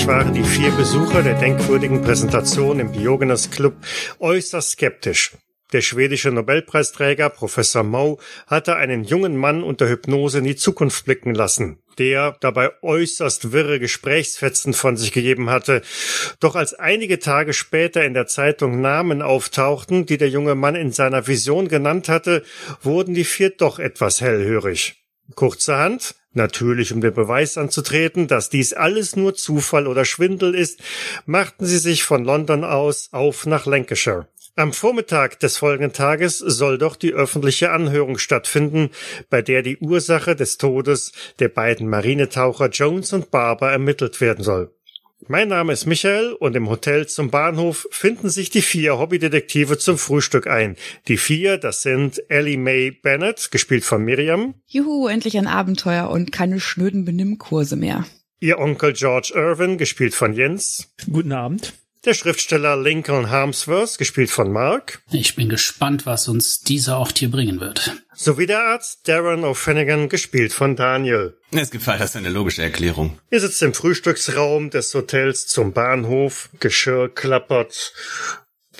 Eigentlich waren die vier Besucher der denkwürdigen Präsentation im Diogenes Club äußerst skeptisch. Der schwedische Nobelpreisträger Professor Moe hatte einen jungen Mann unter Hypnose in die Zukunft blicken lassen, der dabei äußerst wirre Gesprächsfetzen von sich gegeben hatte. Doch als einige Tage später in der Zeitung Namen auftauchten, die der junge Mann in seiner Vision genannt hatte, wurden die vier doch etwas hellhörig. Kurzerhand, natürlich um den Beweis anzutreten, dass dies alles nur Zufall oder Schwindel ist, machten sie sich von London aus auf nach Lancashire. Am Vormittag des folgenden Tages soll doch die öffentliche Anhörung stattfinden, bei der die Ursache des Todes der beiden Marinetaucher Jones und Barber ermittelt werden soll. Mein Name ist Michael und im Hotel zum Bahnhof finden sich die vier Hobbydetektive zum Frühstück ein. Die vier, das sind Ellie Mae Bennett, gespielt von Miriam. Juhu, endlich ein Abenteuer und keine schnöden Benimmkurse mehr. Ihr Onkel George Irvin, gespielt von Jens. Guten Abend. Der Schriftsteller Lincoln Harmsworth, gespielt von Mark. Ich bin gespannt, was uns dieser Ort hier bringen wird. Sowie der Arzt Darren O'Finnigan, gespielt von Daniel. Es gibt das eine logische Erklärung. Ihr sitzt im Frühstücksraum des Hotels zum Bahnhof, Geschirr klappert.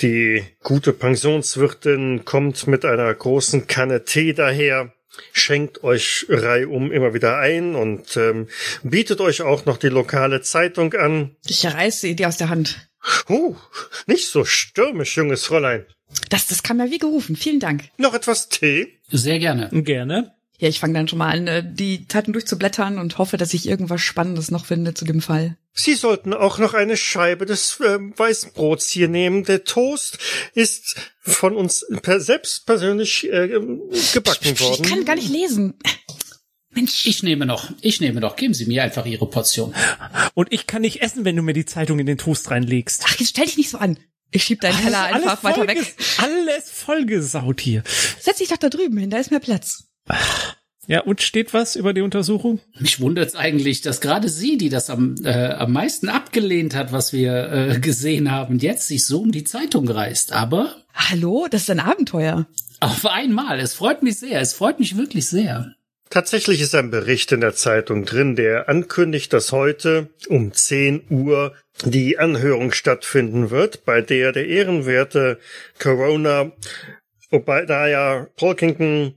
Die gute Pensionswirtin kommt mit einer großen Kanne Tee daher schenkt euch reihum immer wieder ein und ähm, bietet euch auch noch die lokale Zeitung an. Ich reiße die aus der Hand. Huh, nicht so stürmisch, junges Fräulein. Das, das kam ja wie gerufen. Vielen Dank. Noch etwas Tee? Sehr gerne. Gerne. Ja, ich fange dann schon mal an, äh, die Zeitung durchzublättern und hoffe, dass ich irgendwas Spannendes noch finde zu dem Fall. Sie sollten auch noch eine Scheibe des äh, Weißbrots hier nehmen. Der Toast ist von uns per selbst persönlich äh, gebacken worden. Ich kann gar nicht lesen. Mensch. Ich nehme noch, ich nehme noch. Geben Sie mir einfach Ihre Portion. Und ich kann nicht essen, wenn du mir die Zeitung in den Toast reinlegst. Ach, jetzt stell dich nicht so an. Ich schieb deinen Teller alles, einfach alles weiter weg. Alles vollgesaut hier. Setz dich doch da drüben hin, da ist mehr Platz. Ja, und steht was über die Untersuchung? Mich wundert es eigentlich, dass gerade sie, die das am, äh, am meisten abgelehnt hat, was wir äh, gesehen haben, jetzt sich so um die Zeitung reißt. Aber. Hallo, das ist ein Abenteuer. Auf einmal. Es freut mich sehr. Es freut mich wirklich sehr. Tatsächlich ist ein Bericht in der Zeitung drin, der ankündigt, dass heute um 10 Uhr die Anhörung stattfinden wird, bei der der ehrenwerte Corona Obadiah Polkington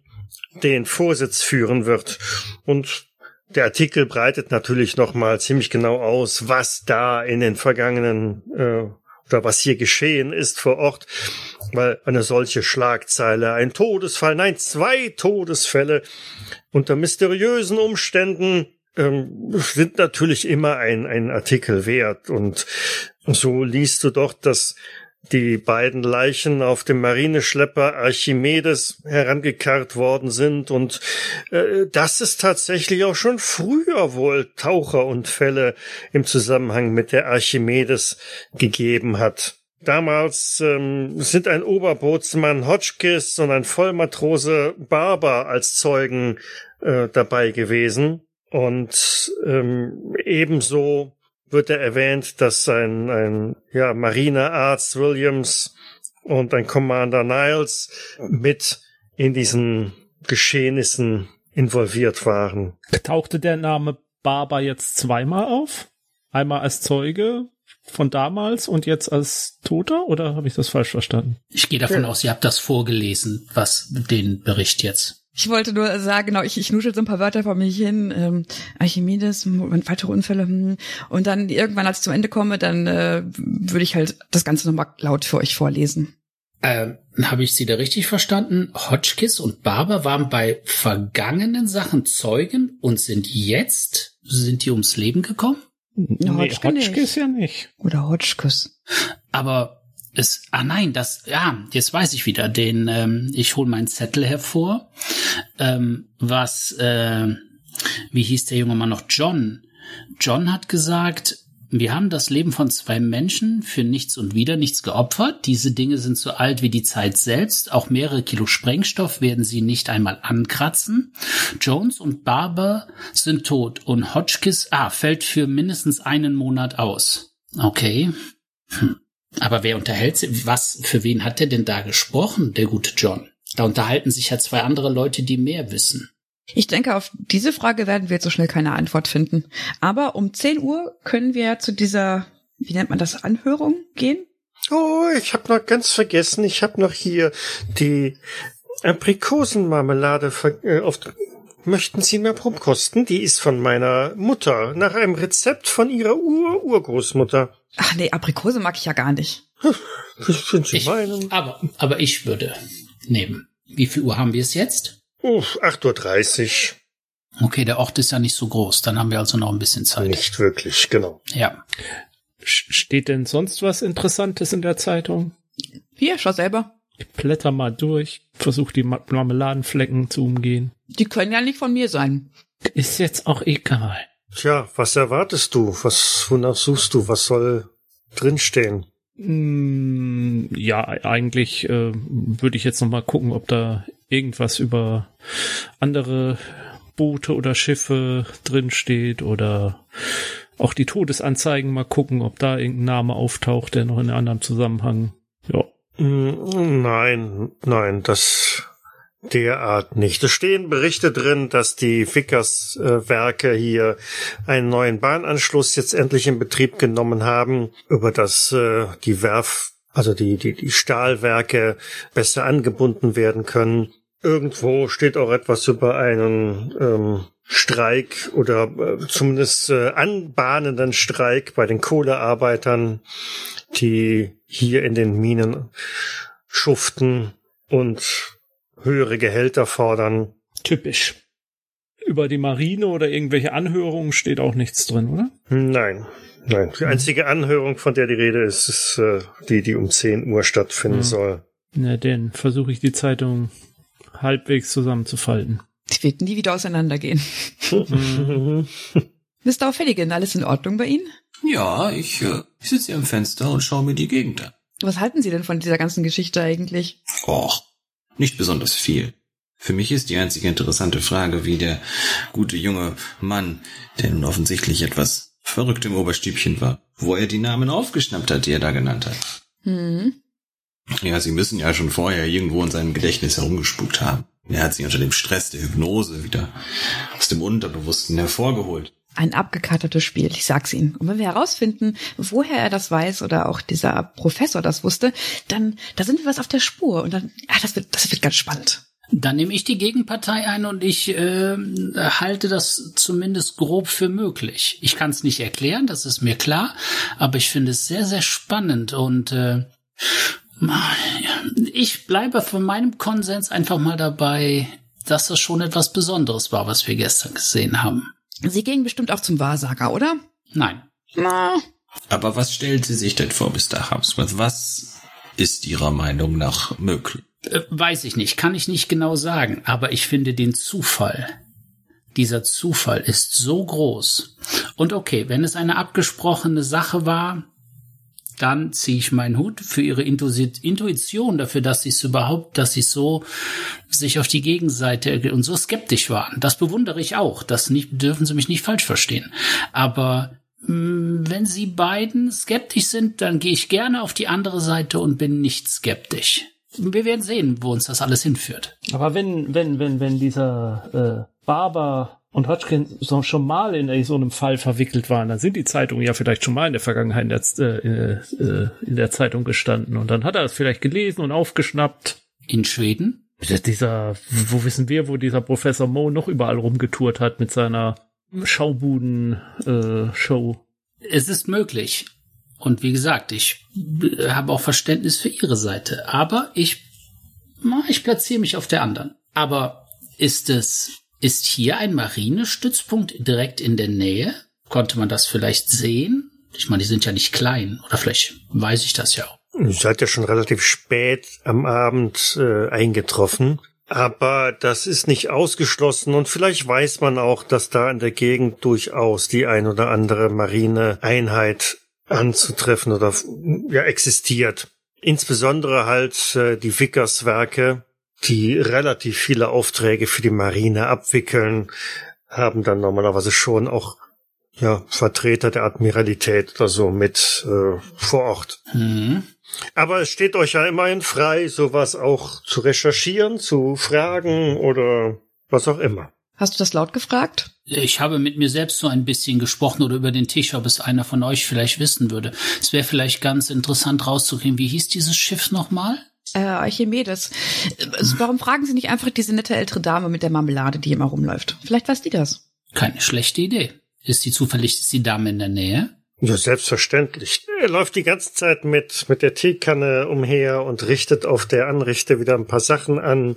den Vorsitz führen wird. Und der Artikel breitet natürlich nochmal ziemlich genau aus, was da in den vergangenen äh, oder was hier geschehen ist vor Ort, weil eine solche Schlagzeile, ein Todesfall, nein, zwei Todesfälle unter mysteriösen Umständen ähm, sind natürlich immer ein, ein Artikel wert. Und so liest du doch, dass die beiden Leichen auf dem Marineschlepper Archimedes herangekarrt worden sind und äh, dass es tatsächlich auch schon früher wohl Taucherunfälle im Zusammenhang mit der Archimedes gegeben hat. Damals ähm, sind ein Oberbootsmann Hotchkiss und ein Vollmatrose Barber als Zeugen äh, dabei gewesen. Und ähm, ebenso wird er erwähnt, dass ein, ein ja, Marinearzt Williams und ein Commander Niles mit in diesen Geschehnissen involviert waren. Tauchte der Name Barber jetzt zweimal auf? Einmal als Zeuge von damals und jetzt als Toter oder habe ich das falsch verstanden? Ich gehe davon ja. aus, ihr habt das vorgelesen, was den Bericht jetzt. Ich wollte nur sagen, genau, ich, ich nuschel so ein paar Wörter vor mich hin, ähm, Archimedes, weitere Unfälle, hm, und dann irgendwann, als ich zum Ende komme, dann äh, würde ich halt das Ganze nochmal laut für euch vorlesen. Ähm, Habe ich Sie da richtig verstanden? Hotchkiss und Barber waren bei vergangenen Sachen Zeugen und sind jetzt, sind die ums Leben gekommen? Nee, Hotchkiss ja nicht. Oder Hotchkiss. Aber es, ah nein, das, ja, jetzt weiß ich wieder, den, ähm, ich hole meinen Zettel hervor, ähm, was, äh, wie hieß der junge Mann noch, John. John hat gesagt, wir haben das Leben von zwei Menschen für nichts und wieder nichts geopfert. Diese Dinge sind so alt wie die Zeit selbst. Auch mehrere Kilo Sprengstoff werden sie nicht einmal ankratzen. Jones und Barber sind tot und Hotchkiss, ah, fällt für mindestens einen Monat aus. Okay. Hm. Aber wer unterhält sich, was, für wen hat er denn da gesprochen, der gute John? Da unterhalten sich ja zwei andere Leute, die mehr wissen. Ich denke, auf diese Frage werden wir jetzt so schnell keine Antwort finden. Aber um 10 Uhr können wir zu dieser, wie nennt man das, Anhörung gehen? Oh, ich habe noch ganz vergessen, ich habe noch hier die Aprikosenmarmelade ver äh, auf Möchten Sie mehr Probkosten? Die ist von meiner Mutter, nach einem Rezept von ihrer Ur-Urgroßmutter. Ach nee, Aprikose mag ich ja gar nicht. Das sind Sie Ich, meinen? aber, aber ich würde nehmen. Wie viel Uhr haben wir es jetzt? Uff, 8.30 Okay, der Ort ist ja nicht so groß. Dann haben wir also noch ein bisschen Uhr. Zeit. Nicht wirklich, genau. Ja. Steht denn sonst was Interessantes in der Zeitung? Hier, schau selber. Ich blätter mal durch, versuch die Ma- Marmeladenflecken zu umgehen. Die können ja nicht von mir sein. Ist jetzt auch egal. Tja, was erwartest du? Was, wonach suchst du? Was soll drinstehen? Mm, ja, eigentlich äh, würde ich jetzt noch mal gucken, ob da irgendwas über andere Boote oder Schiffe drin steht oder auch die Todesanzeigen mal gucken, ob da irgendein Name auftaucht, der noch in einem anderen Zusammenhang. Ja. Mm, Nein, nein, das derart nicht. Es stehen Berichte drin, dass die Vickers äh, Werke hier einen neuen Bahnanschluss jetzt endlich in Betrieb genommen haben, über das äh, die Werf, also die, die, die Stahlwerke besser angebunden werden können. Irgendwo steht auch etwas über einen ähm, Streik oder äh, zumindest äh, anbahnenden Streik bei den Kohlearbeitern, die hier in den Minen schuften und höhere Gehälter fordern. Typisch. Über die Marine oder irgendwelche Anhörungen steht auch nichts drin, oder? Nein, nein. Die einzige Anhörung, von der die Rede ist, ist äh, die, die um 10 Uhr stattfinden Mhm. soll. Na denn, versuche ich die Zeitung halbwegs zusammenzufalten. Die wird nie wieder auseinandergehen. Mr. O'Felligan, alles in Ordnung bei Ihnen? Ja, ich, äh, ich sitze hier am Fenster und schaue mir die Gegend an. Was halten Sie denn von dieser ganzen Geschichte eigentlich? Och, nicht besonders viel. Für mich ist die einzige interessante Frage, wie der gute junge Mann, der nun offensichtlich etwas verrückt im Oberstübchen war, wo er die Namen aufgeschnappt hat, die er da genannt hat. Hm. Ja, sie müssen ja schon vorher irgendwo in seinem Gedächtnis herumgespukt haben. Er hat sie unter dem Stress der Hypnose wieder aus dem Unterbewussten hervorgeholt. Ein abgekatertes Spiel, ich sag's Ihnen. Und wenn wir herausfinden, woher er das weiß oder auch dieser Professor das wusste, dann da sind wir was auf der Spur und dann, ah, das wird, das wird ganz spannend. Dann nehme ich die Gegenpartei ein und ich äh, halte das zumindest grob für möglich. Ich kann es nicht erklären, das ist mir klar, aber ich finde es sehr, sehr spannend und äh, ich bleibe von meinem Konsens einfach mal dabei, dass das schon etwas Besonderes war, was wir gestern gesehen haben. Sie gehen bestimmt auch zum Wahrsager, oder? Nein. Na, Aber was stellt sie sich denn vor, Mr. Hubsworth? Was ist Ihrer Meinung nach möglich? Äh, weiß ich nicht, kann ich nicht genau sagen, aber ich finde den Zufall, dieser Zufall ist so groß. Und okay, wenn es eine abgesprochene Sache war, dann ziehe ich meinen Hut für ihre Intuition dafür, dass sie es überhaupt, dass sie so sich auf die Gegenseite und so skeptisch waren. Das bewundere ich auch. Das nicht, dürfen Sie mich nicht falsch verstehen. Aber mh, wenn Sie beiden skeptisch sind, dann gehe ich gerne auf die andere Seite und bin nicht skeptisch. Wir werden sehen, wo uns das alles hinführt. Aber wenn, wenn, wenn, wenn dieser äh, Barber und Hodgkin schon mal in so einem Fall verwickelt waren, dann sind die Zeitungen ja vielleicht schon mal in der Vergangenheit in der, äh, äh, in der Zeitung gestanden. Und dann hat er es vielleicht gelesen und aufgeschnappt. In Schweden? Dieser, wo wissen wir, wo dieser Professor Moe noch überall rumgetourt hat mit seiner Schaubuden-Show. Es ist möglich. Und wie gesagt, ich äh, habe auch Verständnis für ihre Seite. Aber ich, ich platziere mich auf der anderen. Aber ist es, ist hier ein Marinestützpunkt direkt in der Nähe? Konnte man das vielleicht sehen? Ich meine, die sind ja nicht klein. Oder vielleicht weiß ich das ja auch. Ihr seid ja schon relativ spät am Abend äh, eingetroffen. Aber das ist nicht ausgeschlossen und vielleicht weiß man auch, dass da in der Gegend durchaus die ein oder andere Marineeinheit anzutreffen oder ja existiert. Insbesondere halt äh, die Vickers-Werke, die relativ viele Aufträge für die Marine abwickeln, haben dann normalerweise schon auch ja Vertreter der Admiralität oder so mit äh, vor Ort. Hm. Aber es steht euch ja immerhin frei, sowas auch zu recherchieren, zu fragen oder was auch immer. Hast du das laut gefragt? Ich habe mit mir selbst so ein bisschen gesprochen oder über den Tisch, ob es einer von euch vielleicht wissen würde. Es wäre vielleicht ganz interessant rauszukriegen, wie hieß dieses Schiff nochmal? Äh, Archimedes. Äh, Warum fragen Sie nicht einfach diese nette ältere Dame mit der Marmelade, die immer rumläuft? Vielleicht weiß die das. Keine schlechte Idee. Ist die zufällig ist die Dame in der Nähe? Ja, selbstverständlich. Er läuft die ganze Zeit mit, mit der Teekanne umher und richtet auf der Anrichte wieder ein paar Sachen an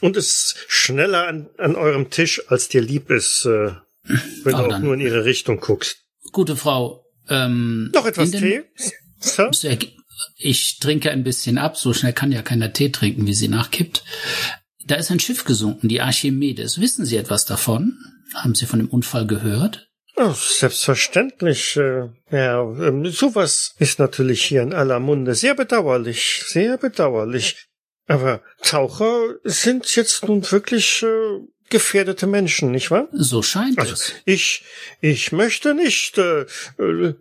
und ist schneller an, an eurem Tisch, als dir lieb ist, äh, wenn Aber du auch nur in ihre Richtung guckst. Gute Frau, ähm. Noch etwas Tee? Sir? Sehr ge- Ich trinke ein bisschen ab, so schnell kann ja keiner Tee trinken, wie sie nachkippt. Da ist ein Schiff gesunken, die Archimedes. Wissen Sie etwas davon? Haben Sie von dem Unfall gehört? Oh, selbstverständlich. Äh, ja, ähm, sowas ist natürlich hier in aller Munde. Sehr bedauerlich, sehr bedauerlich. Aber Taucher sind jetzt nun wirklich äh, gefährdete Menschen, nicht wahr? So scheint Also es. ich, ich möchte nicht, äh, äh,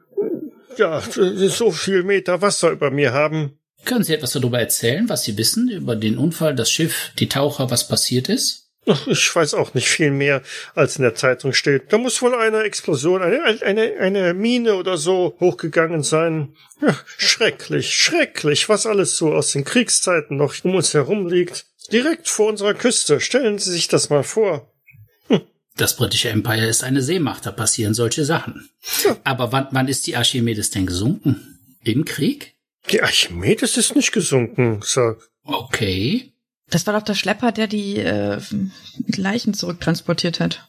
ja, so viel Meter Wasser über mir haben. Können Sie etwas darüber erzählen, was Sie wissen über den Unfall, das Schiff, die Taucher, was passiert ist? Ich weiß auch nicht viel mehr, als in der Zeitung steht. Da muss wohl eine Explosion, eine, eine, eine Mine oder so hochgegangen sein. Ja, schrecklich, schrecklich, was alles so aus den Kriegszeiten noch um uns herum liegt. Direkt vor unserer Küste. Stellen Sie sich das mal vor. Das britische Empire ist eine Seemacht, da passieren solche Sachen. Ja. Aber wann, wann ist die Archimedes denn gesunken? Im Krieg? Die Archimedes ist nicht gesunken, Sir. Okay. Das war doch der Schlepper, der die äh, Leichen zurücktransportiert hat.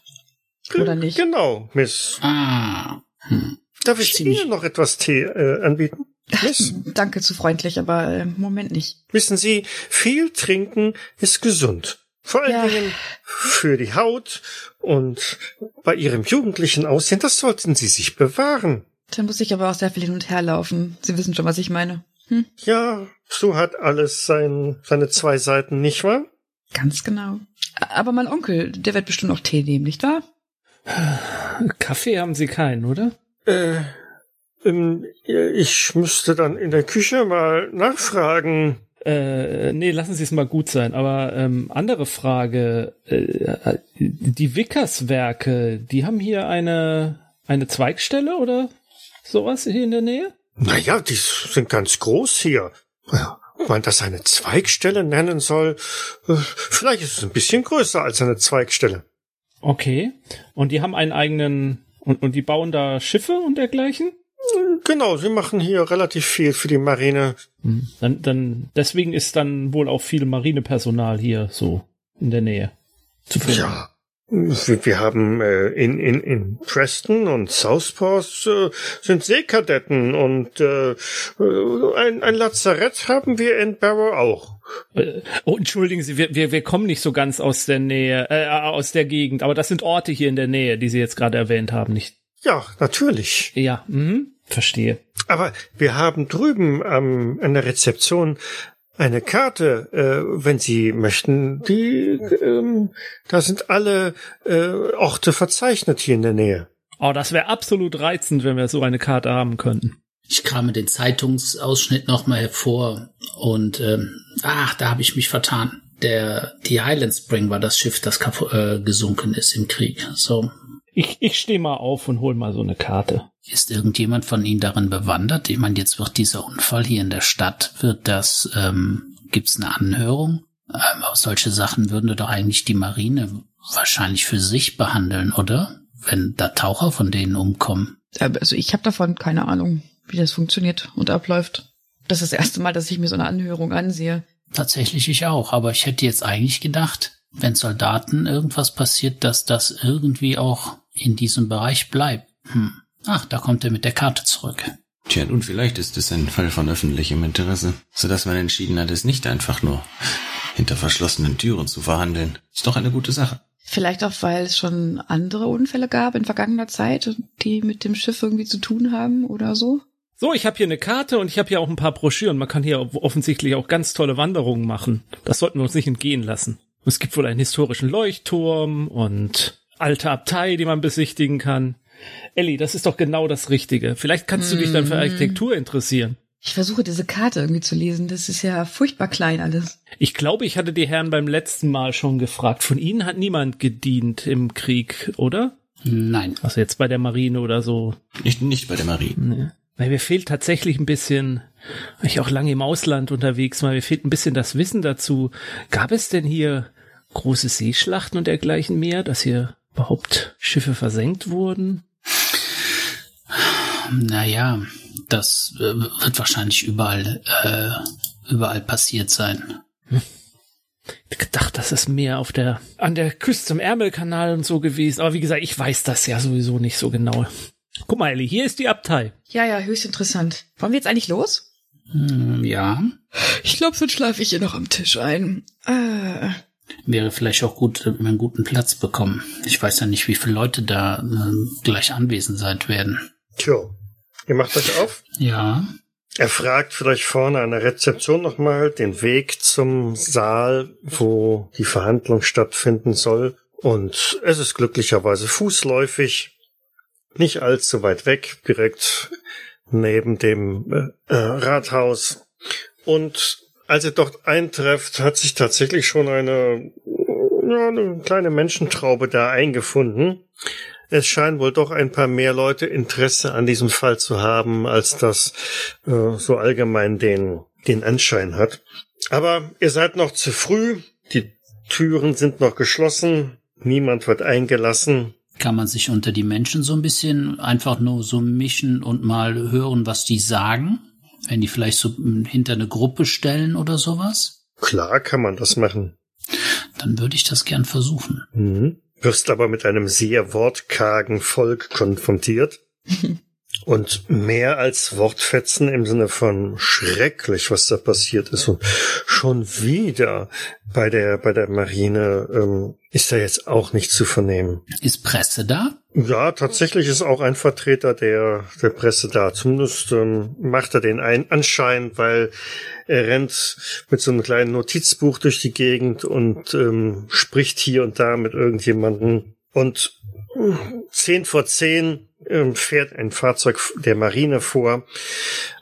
Oder nicht? Genau, Miss. Ah. Hm. Darf ich Ziemlich- Ihnen noch etwas Tee äh, anbieten? Miss? Danke zu freundlich, aber äh, im Moment nicht. Wissen Sie, viel trinken ist gesund. Vor allen Ja. Dingen für die Haut und bei Ihrem jugendlichen Aussehen, das sollten Sie sich bewahren. Dann muss ich aber auch sehr viel hin und her laufen. Sie wissen schon, was ich meine. Hm, Ja, so hat alles sein, seine zwei Seiten, nicht wahr? ganz genau. Aber mein Onkel, der wird bestimmt noch Tee nehmen, nicht wahr? Kaffee haben Sie keinen, oder? Äh, ähm, ich müsste dann in der Küche mal nachfragen. Äh, nee, lassen Sie es mal gut sein. Aber ähm, andere Frage: äh, Die Wickerswerke, die haben hier eine eine Zweigstelle oder sowas hier in der Nähe? Naja, die sind ganz groß hier. Ja, Ob man das eine Zweigstelle nennen soll, äh, vielleicht ist es ein bisschen größer als eine Zweigstelle. Okay. Und die haben einen eigenen und und die bauen da Schiffe und dergleichen? Genau, sie machen hier relativ viel für die Marine. Hm. Dann dann deswegen ist dann wohl auch viel Marinepersonal hier so in der Nähe zu finden. Ja. Wir, wir haben äh, in, in, in Preston und Southport äh, sind Seekadetten und äh, äh, ein, ein Lazarett haben wir in Barrow auch. Äh, Oh, entschuldigen Sie, wir, wir, wir kommen nicht so ganz aus der Nähe, äh, aus der Gegend, aber das sind Orte hier in der Nähe, die Sie jetzt gerade erwähnt haben, nicht? Ja, natürlich. Ja, mhm, verstehe. Aber wir haben drüben ähm, an der Rezeption eine Karte, äh, wenn Sie möchten. Die, ähm, da sind alle äh, Orte verzeichnet hier in der Nähe. Oh, das wäre absolut reizend, wenn wir so eine Karte haben könnten. Ich krame den Zeitungsausschnitt nochmal hervor und ähm, ach, da habe ich mich vertan. Der die Highland Spring war das Schiff, das äh, gesunken ist im Krieg. So Ich, ich stehe mal auf und hol mal so eine Karte. ist irgendjemand von Ihnen darin bewandert? Ich meine, jetzt wird dieser Unfall hier in der Stadt, wird das, ähm, gibt's eine Anhörung? Ähm, aber solche Sachen würden doch eigentlich die Marine wahrscheinlich für sich behandeln, oder? Wenn da Taucher von denen umkommen. Äh, Also ich habe davon keine Ahnung, wie das funktioniert und abläuft. Das ist das erste Mal, dass ich mir so eine Anhörung ansehe. Tatsächlich ich auch, aber ich hätte jetzt eigentlich gedacht, wenn Soldaten irgendwas passiert, dass das irgendwie auch in diesem Bereich bleibt. Hm. Ach, da kommt er mit der Karte zurück. Tja, nun vielleicht ist es ein Fall von öffentlichem Interesse, sodass man entschieden hat, es nicht einfach nur hinter verschlossenen Türen zu verhandeln. Ist doch eine gute Sache. Vielleicht auch, weil es schon andere Unfälle gab in vergangener Zeit, die mit dem Schiff irgendwie zu tun haben oder so. So, ich habe hier eine Karte und ich habe hier auch ein paar Broschüren. Man kann hier offensichtlich auch ganz tolle Wanderungen machen. Das sollten wir uns nicht entgehen lassen. Es gibt wohl einen historischen Leuchtturm und alte Abtei, die man besichtigen kann. Ellie, das ist doch genau das Richtige. Vielleicht kannst du dich dann für Architektur interessieren. Ich versuche diese Karte irgendwie zu lesen. Das ist ja furchtbar klein alles. Ich glaube, ich hatte die Herren beim letzten Mal schon gefragt. Von Ihnen hat niemand gedient im Krieg, oder? Nein. Also jetzt bei der Marine oder so. Nicht, nicht bei der Marine. Nee. Weil mir fehlt tatsächlich ein bisschen, ich auch lange im Ausland unterwegs war, mir fehlt ein bisschen das Wissen dazu. Gab es denn hier große Seeschlachten und dergleichen mehr, dass hier überhaupt Schiffe versenkt wurden? Naja, das äh, wird wahrscheinlich überall, äh, überall passiert sein. Ich gedacht, das ist mehr auf der, an der Küste zum Ärmelkanal und so gewesen. Aber wie gesagt, ich weiß das ja sowieso nicht so genau. Guck mal, Ellie, hier ist die Abtei. Ja, ja, höchst interessant. Wollen wir jetzt eigentlich los? Hm, ja, Ich glaube, sonst schlafe ich hier noch am Tisch ein. Äh, wäre vielleicht auch gut, wenn wir einen guten Platz bekommen. Ich weiß ja nicht, wie viele Leute da äh, gleich anwesend sein werden. Tja, ihr macht euch auf. Ja, Er fragt vielleicht vorne an der Rezeption nochmal den Weg zum Saal, wo die Verhandlung stattfinden soll. Und es ist glücklicherweise fußläufig, nicht allzu weit weg, direkt neben dem äh, äh, Rathaus. Und als ihr dort eintrefft, hat sich tatsächlich schon eine, ja, eine kleine Menschentraube da eingefunden. Es scheinen wohl doch ein paar mehr Leute Interesse an diesem Fall zu haben, als das äh, so allgemein den, den Anschein hat. Aber ihr seid noch zu früh, die Türen sind noch geschlossen, niemand wird eingelassen. kann man sich unter die Menschen so ein bisschen einfach nur so mischen und mal hören, was die sagen? Wenn die vielleicht so hinter eine Gruppe stellen oder sowas? Klar kann man das machen. Dann würde ich das gern versuchen. Mhm. Wirst aber mit einem sehr wortkargen Volk konfrontiert. Und mehr als Wortfetzen im Sinne von schrecklich, was da passiert ist. Und schon wieder bei der, bei der Marine ähm, ist da jetzt auch nicht zu vernehmen. Ist Presse da? Ja, tatsächlich ist auch ein Vertreter der, der Presse da. Zumindest ähm, macht er den ein Anschein, weil er rennt mit so einem kleinen Notizbuch durch die Gegend und ähm, spricht hier und da mit irgendjemanden. Und äh, zehn vor zehn fährt ein Fahrzeug der Marine vor,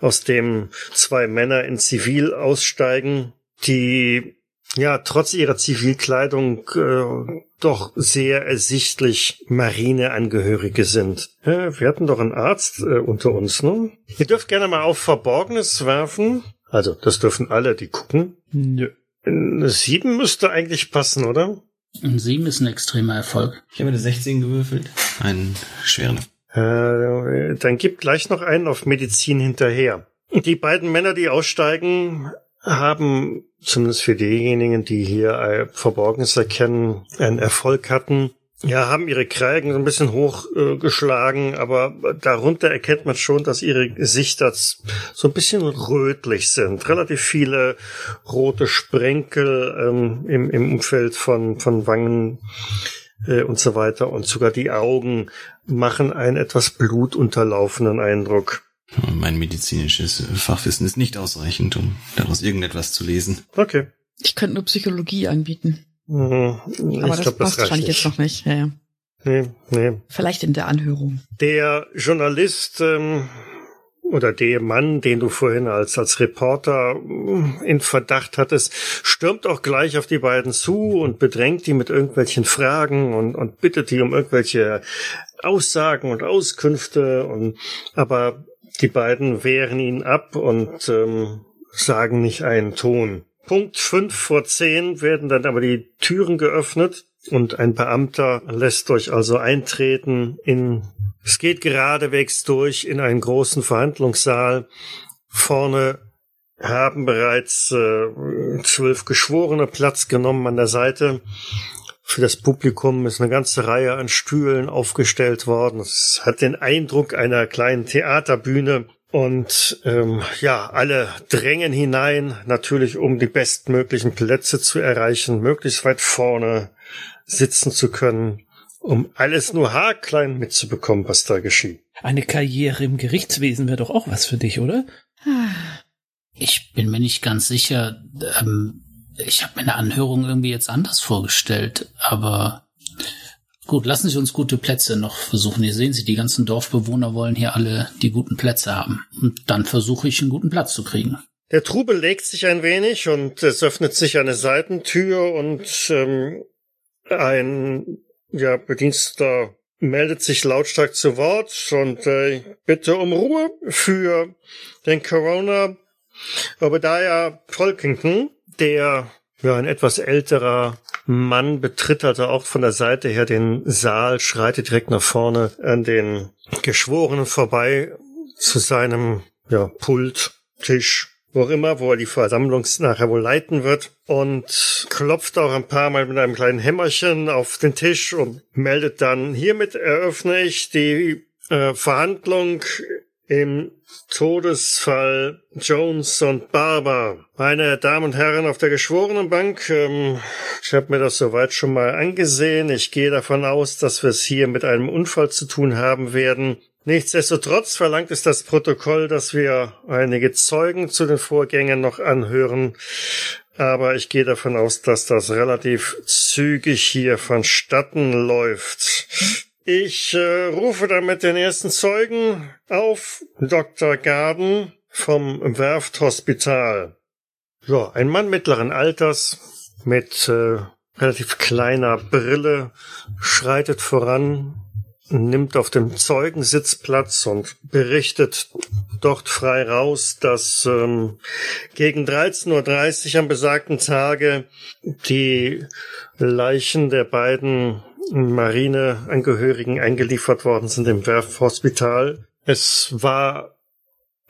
aus dem zwei Männer in Zivil aussteigen, die ja trotz ihrer Zivilkleidung äh, doch sehr ersichtlich Marineangehörige sind. Äh, wir hatten doch einen Arzt äh, unter uns, ne? Ihr dürft gerne mal auf Verborgenes werfen. Also, das dürfen alle, die gucken. Nö. Eine Sieben müsste eigentlich passen, oder? Ein Sieben ist ein extremer Erfolg. Ich habe eine 16 gewürfelt. Einen schweren. Äh, dann gib gleich noch einen auf Medizin hinterher. Die beiden Männer, die aussteigen, haben zumindest für diejenigen, die hier äh, Verborgenes erkennen, einen Erfolg hatten. Ja, haben ihre Kragen so ein bisschen hochgeschlagen, äh, aber darunter erkennt man schon, dass ihre Gesichter so ein bisschen rötlich sind. Relativ viele rote Sprenkel ähm, im, im Umfeld von, von Wangen äh, und so weiter. Und sogar die Augen machen einen etwas blutunterlaufenden Eindruck. Mein medizinisches Fachwissen ist nicht ausreichend, um daraus irgendetwas zu lesen. Okay. ich könnte nur Psychologie anbieten. Mhm. Aber ich das glaub, passt reicht wahrscheinlich jetzt noch nicht. Ja, ja. Nee, nee. Vielleicht in der Anhörung. Der Journalist ähm, oder der Mann, den du vorhin als, als Reporter mm, in Verdacht hattest, stürmt auch gleich auf die beiden zu und bedrängt die mit irgendwelchen Fragen und, und bittet die um irgendwelche Aussagen und Auskünfte und aber die beiden wehren ihn ab und ähm, sagen nicht einen Ton. Punkt fünf vor zehn werden dann aber die Türen geöffnet und ein Beamter lässt euch also eintreten in, es geht geradewegs durch in einen großen Verhandlungssaal. Vorne haben bereits äh, zwölf Geschworene Platz genommen an der Seite. Für das Publikum ist eine ganze Reihe an Stühlen aufgestellt worden. Es hat den Eindruck einer kleinen Theaterbühne. Und ähm, ja, alle drängen hinein, natürlich um die bestmöglichen Plätze zu erreichen, möglichst weit vorne sitzen zu können, um alles nur haarklein mitzubekommen, was da geschieht. Eine Karriere im Gerichtswesen wäre doch auch was für dich, oder? Ich bin mir nicht ganz sicher. Ähm, ich habe mir eine Anhörung irgendwie jetzt anders vorgestellt, aber Gut, lassen Sie uns gute Plätze noch versuchen. Hier sehen Sie, die ganzen Dorfbewohner wollen hier alle die guten Plätze haben. Und dann versuche ich, einen guten Platz zu kriegen. Der Trubel legt sich ein wenig und es öffnet sich eine Seitentür und ähm, ein ja, Bediensteter meldet sich lautstark zu Wort und äh, bitte um Ruhe für den Corona. Obadiah Polkington, der ja ein etwas älterer Mann betritt also auch von der Seite her den Saal, schreitet direkt nach vorne an den Geschworenen vorbei zu seinem ja, Pult, Tisch, wo auch immer, wo er die Versammlung nachher wohl leiten wird und klopft auch ein paar Mal mit einem kleinen Hämmerchen auf den Tisch und meldet dann, hiermit eröffne ich die äh, Verhandlung im Todesfall Jones und Barber. Meine Damen und Herren auf der Geschworenenbank, ähm, ich habe mir das soweit schon mal angesehen. Ich gehe davon aus, dass wir es hier mit einem Unfall zu tun haben werden. Nichtsdestotrotz verlangt es das Protokoll, dass wir einige Zeugen zu den Vorgängen noch anhören. Aber ich gehe davon aus, dass das relativ zügig hier vonstatten läuft. Ich äh, rufe damit den ersten Zeugen auf, Dr. Garden vom Werfthospital. So, ein Mann mittleren Alters mit äh, relativ kleiner Brille schreitet voran, nimmt auf dem Zeugensitz Platz und berichtet dort frei raus, dass ähm, gegen 13.30 Uhr am besagten Tage die Leichen der beiden Marineangehörigen eingeliefert worden sind im Werfthospital. Es war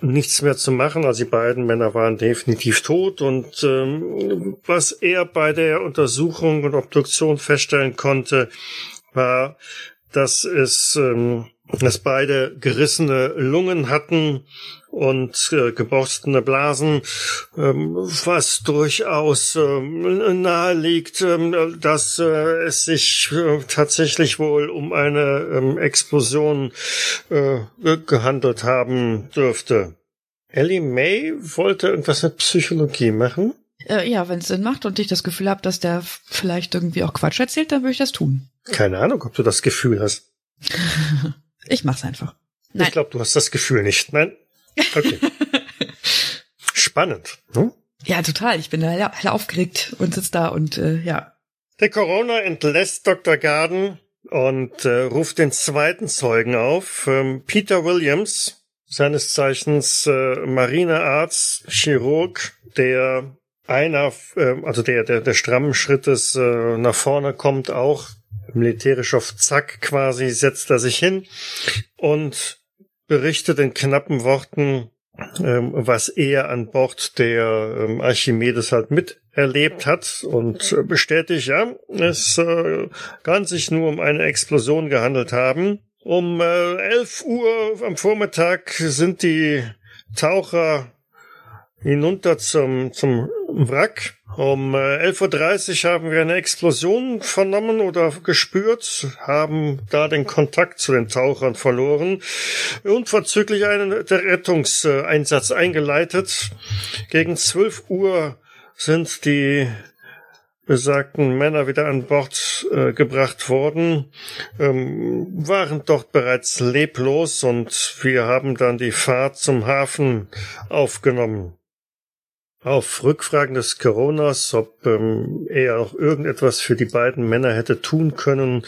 nichts mehr zu machen. Also die beiden Männer waren definitiv tot und ähm, was er bei der Untersuchung und Obduktion feststellen konnte, war, dass es ähm, dass beide gerissene Lungen hatten und äh, geborstene Blasen, ähm, was durchaus ähm, nahe ähm, dass äh, es sich äh, tatsächlich wohl um eine ähm, Explosion äh, gehandelt haben dürfte. Ellie May wollte irgendwas mit Psychologie machen. Äh, ja, wenn es Sinn macht und ich das Gefühl habe, dass der vielleicht irgendwie auch Quatsch erzählt, dann würde ich das tun. Keine Ahnung, ob du das Gefühl hast. ich mach's einfach. Nein. Ich glaube, du hast das Gefühl nicht. Nein. Okay. Spannend. Hm? Ja, total. Ich bin da hell, hell aufgeregt und sitze da und äh, ja. Der Corona entlässt Dr. Garden und äh, ruft den zweiten Zeugen auf, ähm, Peter Williams, seines Zeichens äh, Marinearzt, Chirurg, der einer, äh, also der, der, der strammen Schrittes äh, nach vorne kommt, auch militärisch auf Zack quasi setzt er sich hin und berichtet in knappen Worten, ähm, was er an Bord der ähm, Archimedes halt miterlebt hat und bestätigt, ja, es äh, kann sich nur um eine Explosion gehandelt haben. Um äh, 11 Uhr am Vormittag sind die Taucher hinunter zum, zum Wrack. Um äh, 11.30 Uhr haben wir eine Explosion vernommen oder gespürt, haben da den Kontakt zu den Tauchern verloren. Unverzüglich einen Rettungseinsatz eingeleitet. Gegen 12 Uhr sind die besagten Männer wieder an Bord äh, gebracht worden, ähm, waren dort bereits leblos und wir haben dann die Fahrt zum Hafen aufgenommen. Auf Rückfragen des Coronas, ob ähm, er auch irgendetwas für die beiden Männer hätte tun können,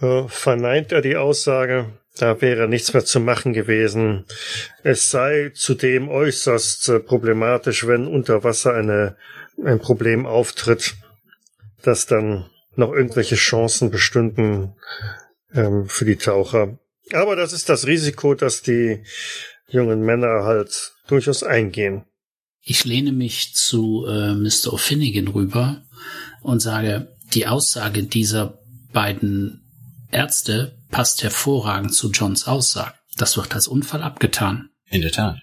äh, verneint er die Aussage. Da wäre nichts mehr zu machen gewesen. Es sei zudem äußerst äh, problematisch, wenn unter Wasser eine, ein Problem auftritt, dass dann noch irgendwelche Chancen bestünden ähm, für die Taucher. Aber das ist das Risiko, dass die jungen Männer halt durchaus eingehen. Ich lehne mich zu äh, Mr. O'Finnigan rüber und sage, die Aussage dieser beiden Ärzte passt hervorragend zu Johns Aussage. Das wird als Unfall abgetan. In der Tat.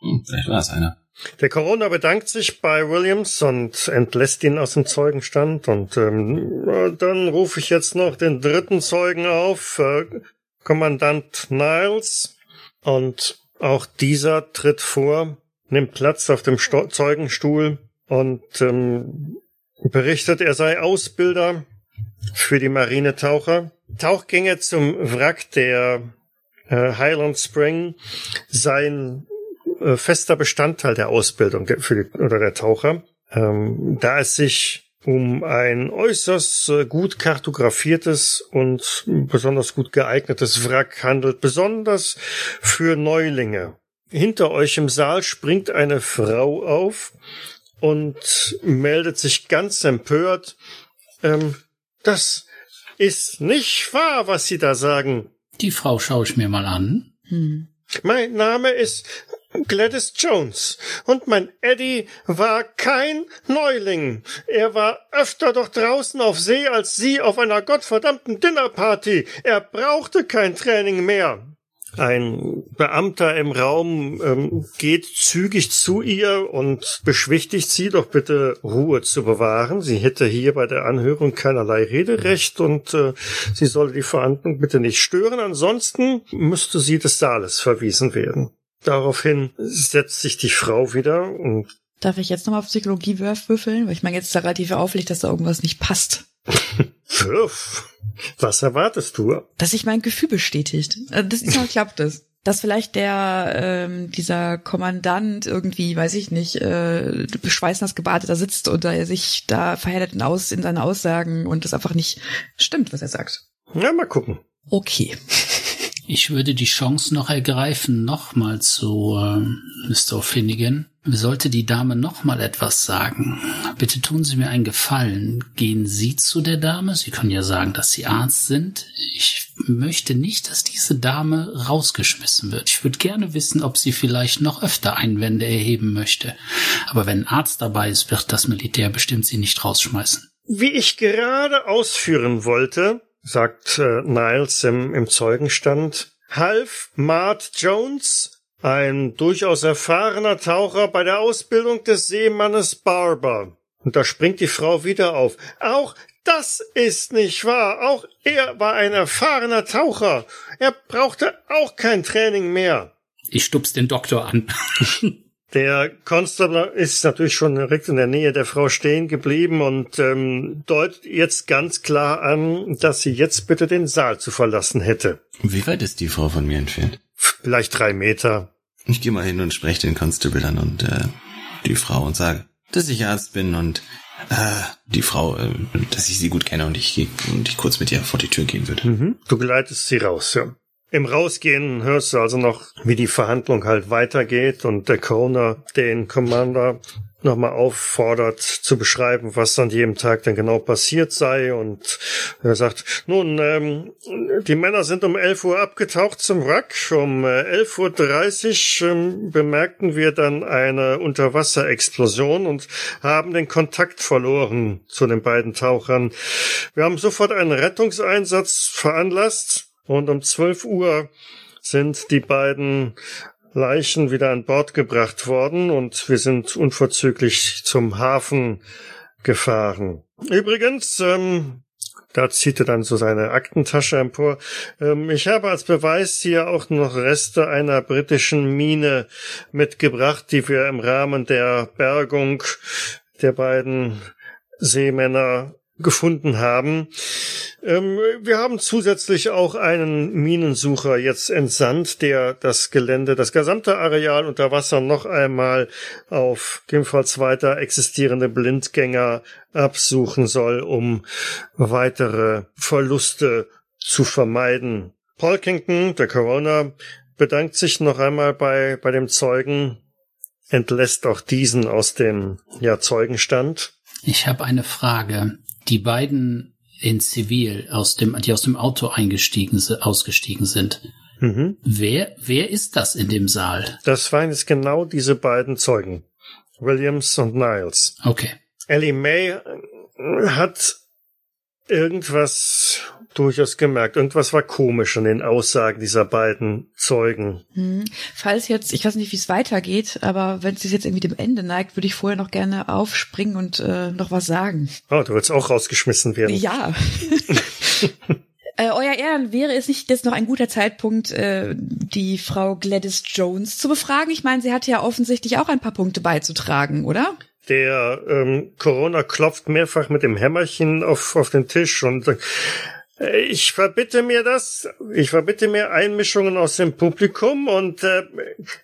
Hm, vielleicht war es einer. Der Corona bedankt sich bei Williams und entlässt ihn aus dem Zeugenstand. Und ähm, dann rufe ich jetzt noch den dritten Zeugen auf, äh, Kommandant Niles. Und auch dieser tritt vor nimmt Platz auf dem Sto Zeugenstuhl und ähm, berichtet, er sei Ausbilder für die Marinetaucher. Tauchgänge zum Wrack der äh, Highland Spring seien äh, fester Bestandteil der Ausbildung der, für die, oder der Taucher, ähm, da es sich um ein äußerst äh, gut kartografiertes und besonders gut geeignetes Wrack handelt, besonders für Neulinge. Hinter euch im Saal springt eine Frau auf und meldet sich ganz empört. Ähm, das ist nicht wahr, was Sie da sagen. Die Frau schaue ich mir mal an. Hm. Mein Name ist Gladys Jones. Und mein Eddie war kein Neuling. Er war öfter doch draußen auf See als Sie auf einer gottverdammten Dinnerparty. Er brauchte kein Training mehr. Ein Beamter im Raum ähm, geht zügig zu ihr und beschwichtigt sie, doch bitte Ruhe zu bewahren. Sie hätte hier bei der Anhörung keinerlei Rederecht und äh, sie solle die Verhandlung bitte nicht stören. Ansonsten müsste sie des Saales verwiesen werden. Daraufhin setzt sich die Frau wieder und Darf ich jetzt nochmal auf Psychologie würfeln? Weil ich meine, jetzt da relativ auffällig, dass da irgendwas nicht passt. Wirf. Was erwartest du? Dass sich mein Gefühl bestätigt. Also das diesmal klappt es. Dass vielleicht der ähm, dieser Kommandant irgendwie, weiß ich nicht, äh, schweißnass gebadet da sitzt und er sich da verhärtet in, aus, in seinen Aussagen und es einfach nicht stimmt, was er sagt. Ja, mal gucken. Okay. Ich würde die Chance noch ergreifen, nochmal zu äh, Mr. Finnegan. Sollte die Dame nochmal etwas sagen, bitte tun Sie mir einen Gefallen. Gehen Sie zu der Dame. Sie können ja sagen, dass Sie Arzt sind. Ich möchte nicht, dass diese Dame rausgeschmissen wird. Ich würde gerne wissen, ob sie vielleicht noch öfter Einwände erheben möchte. Aber wenn ein Arzt dabei ist, wird das Militär bestimmt sie nicht rausschmeißen. Wie ich gerade ausführen wollte, sagt äh, Niles im, im Zeugenstand, half Mart Jones, ein durchaus erfahrener Taucher bei der Ausbildung des Seemannes Barber. Und da springt die Frau wieder auf. Auch das ist nicht wahr. Auch er war ein erfahrener Taucher. Er brauchte auch kein Training mehr. Ich stups den Doktor an. Der Constable ist natürlich schon direkt in der Nähe der Frau stehen geblieben und ähm, deutet jetzt ganz klar an, dass sie jetzt bitte den Saal zu verlassen hätte. Wie weit ist die Frau von mir entfernt? Vielleicht drei Meter. Ich gehe mal hin und spreche den Constable an und äh, die Frau und sage, dass ich Arzt bin und äh, die Frau, äh, dass ich sie gut kenne und ich, und ich kurz mit ihr vor die Tür gehen würde. Mhm. Du geleitest sie raus, ja. Im Rausgehen hörst du also noch, wie die Verhandlung halt weitergeht und der Coroner den Commander nochmal auffordert zu beschreiben, was an jedem Tag denn genau passiert sei. Und er sagt, nun, ähm, die Männer sind um 11 Uhr abgetaucht zum Wrack. Um äh, 11.30 Uhr ähm, bemerkten wir dann eine Unterwasserexplosion und haben den Kontakt verloren zu den beiden Tauchern. Wir haben sofort einen Rettungseinsatz veranlasst und um 12 Uhr sind die beiden Leichen wieder an Bord gebracht worden und wir sind unverzüglich zum Hafen gefahren. Übrigens, ähm, da zieht er dann so seine Aktentasche empor. Ähm, ich habe als Beweis hier auch noch Reste einer britischen Mine mitgebracht, die wir im Rahmen der Bergung der beiden Seemänner gefunden haben. Ähm, wir haben zusätzlich auch einen Minensucher jetzt entsandt, der das Gelände, das gesamte Areal unter Wasser noch einmal auf gegebenenfalls weiter existierende Blindgänger absuchen soll, um weitere Verluste zu vermeiden. Polkington, der Corona, bedankt sich noch einmal bei, bei dem Zeugen, entlässt auch diesen aus dem ja, Zeugenstand. Ich habe eine Frage. Die beiden in Zivil aus dem, die aus dem Auto eingestiegen, ausgestiegen sind. Mhm. Wer, wer ist das in dem Saal? Das waren jetzt genau diese beiden Zeugen. Williams und Niles. Okay. Ellie May hat irgendwas durchaus gemerkt. Irgendwas war komisch an den Aussagen dieser beiden Zeugen. Hm. Falls jetzt, ich weiß nicht, wie es weitergeht, aber wenn es sich jetzt irgendwie dem Ende neigt, würde ich vorher noch gerne aufspringen und äh, noch was sagen. Oh, du willst auch rausgeschmissen werden. Ja. Äh, Euer Ehren, wäre es nicht jetzt noch ein guter Zeitpunkt, äh, die Frau Gladys Jones zu befragen? Ich meine, sie hat ja offensichtlich auch ein paar Punkte beizutragen, oder? Der ähm, Corona klopft mehrfach mit dem Hämmerchen auf, auf den Tisch und äh, ich verbitte mir das. Ich verbitte mir Einmischungen aus dem Publikum und äh,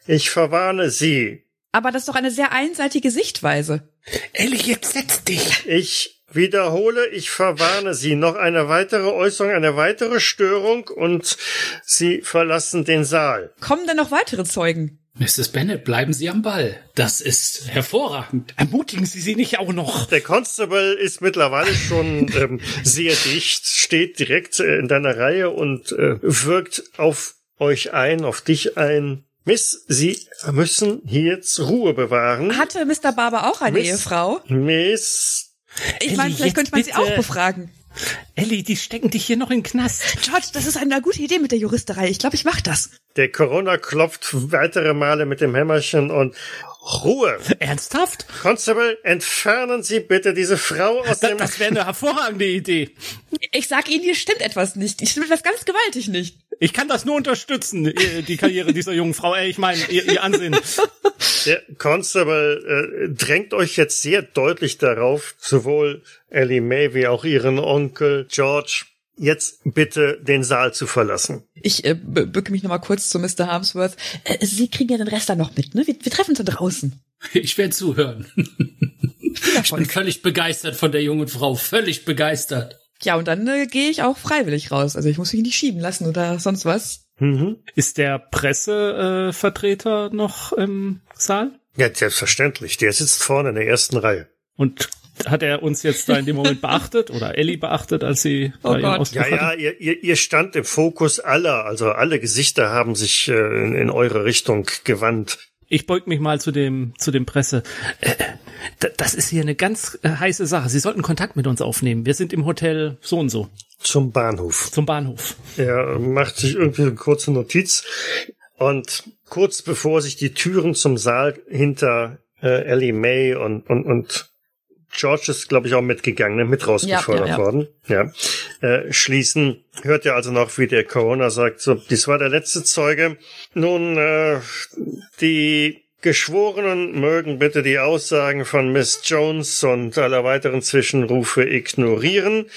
ich verwarne Sie. Aber das ist doch eine sehr einseitige Sichtweise. Ellie, jetzt setz dich. Ich wiederhole, ich verwarne Sie. Noch eine weitere Äußerung, eine weitere Störung und Sie verlassen den Saal. Kommen denn noch weitere Zeugen? Mrs. Bennett, bleiben Sie am Ball. Das ist hervorragend. Ermutigen Sie sie nicht auch noch. Der Constable ist mittlerweile schon ähm, sehr dicht, steht direkt äh, in deiner Reihe und äh, wirkt auf euch ein, auf dich ein. Miss, Sie müssen hier jetzt Ruhe bewahren. Hatte Mr. Barber auch eine Miss- Ehefrau? Miss, Ich meine, vielleicht könnte man sie bitte. auch befragen. Ellie, die stecken dich hier noch in den Knast. George, das ist eine gute Idee mit der Juristerei. Ich glaube, ich mach das. der Corona klopft weitere Male mit dem Hämmerchen und Ruhe. Ernsthaft? Constable, entfernen Sie bitte diese Frau aus Da, dem... das wäre eine hervorragende Idee. Ich sag Ihnen, hier stimmt etwas nicht. Hier stimmt etwas ganz gewaltig nicht. Ich kann das nur unterstützen, die Karriere dieser jungen Frau. Ey, ich meine, ihr, ihr Ansehen. Der Constable äh, drängt euch jetzt sehr deutlich darauf, sowohl Ellie May wie auch ihren Onkel George, jetzt bitte den Saal zu verlassen. Ich äh, bücke mich nochmal kurz zu Mr. Harmsworth. Äh, Sie kriegen ja den Rest dann noch mit, ne? Wir, wir treffen uns da draußen. Ich werde zuhören. Ich bin völlig begeistert von der jungen Frau. Völlig begeistert. Ja, und dann äh, gehe ich auch freiwillig raus. Also ich muss mich nicht schieben lassen oder sonst was. Mhm. Ist der Pressevertreter äh, Vertreter noch im Saal? Ja, selbstverständlich. Der sitzt vorne in der ersten Reihe. Und hat er uns jetzt da in dem Moment beachtet oder Ellie beachtet, als sie Oh da Gott. Ja, ja, ihr, ihr, ihr stand im Fokus aller, also alle Gesichter haben sich äh, in, in eure Richtung gewandt. Ich beug mich mal zu dem zu dem Presse. Äh, das ist hier eine ganz äh, heiße Sache. Sie sollten Kontakt mit uns aufnehmen. Wir sind im Hotel so und so Zum Bahnhof. zum Bahnhof. Er macht sich irgendwie eine kurze Notiz und kurz bevor sich die Türen zum Saal hinter äh, Ellie May und, und, und George ist, glaube ich, auch mitgegangen, ne? mit rausgefordert Ja, ja, ja. worden. Ja. Äh, schließen hört ihr also noch, wie der Corona sagt, so, dies war der letzte Zeuge. Nun, äh, die Geschworenen mögen bitte die Aussagen von Miss Jones und aller weiteren Zwischenrufe ignorieren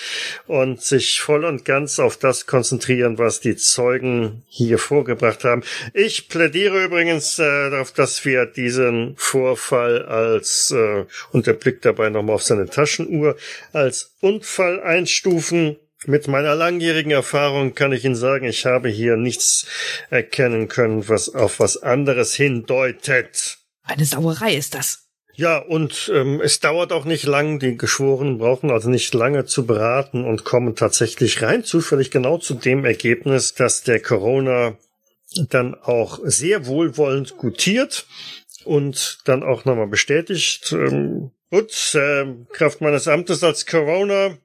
und sich voll und ganz auf das konzentrieren, was die Zeugen hier vorgebracht haben. Ich plädiere übrigens äh, darauf, dass wir diesen Vorfall als, äh, und er blickt dabei nochmal auf seine Taschenuhr, als Unfall einstufen. Mit meiner langjährigen Erfahrung kann ich Ihnen sagen, ich habe hier nichts erkennen können, was auf was anderes hindeutet. Eine Sauerei ist das. Ja, und ähm, es dauert auch nicht lang. Die Geschworenen brauchen also nicht lange zu beraten und kommen tatsächlich rein zufällig genau zu dem Ergebnis, dass der Corona dann auch sehr wohlwollend gutiert und dann auch nochmal bestätigt. Ähm, gut, äh, Kraft meines Amtes als Corona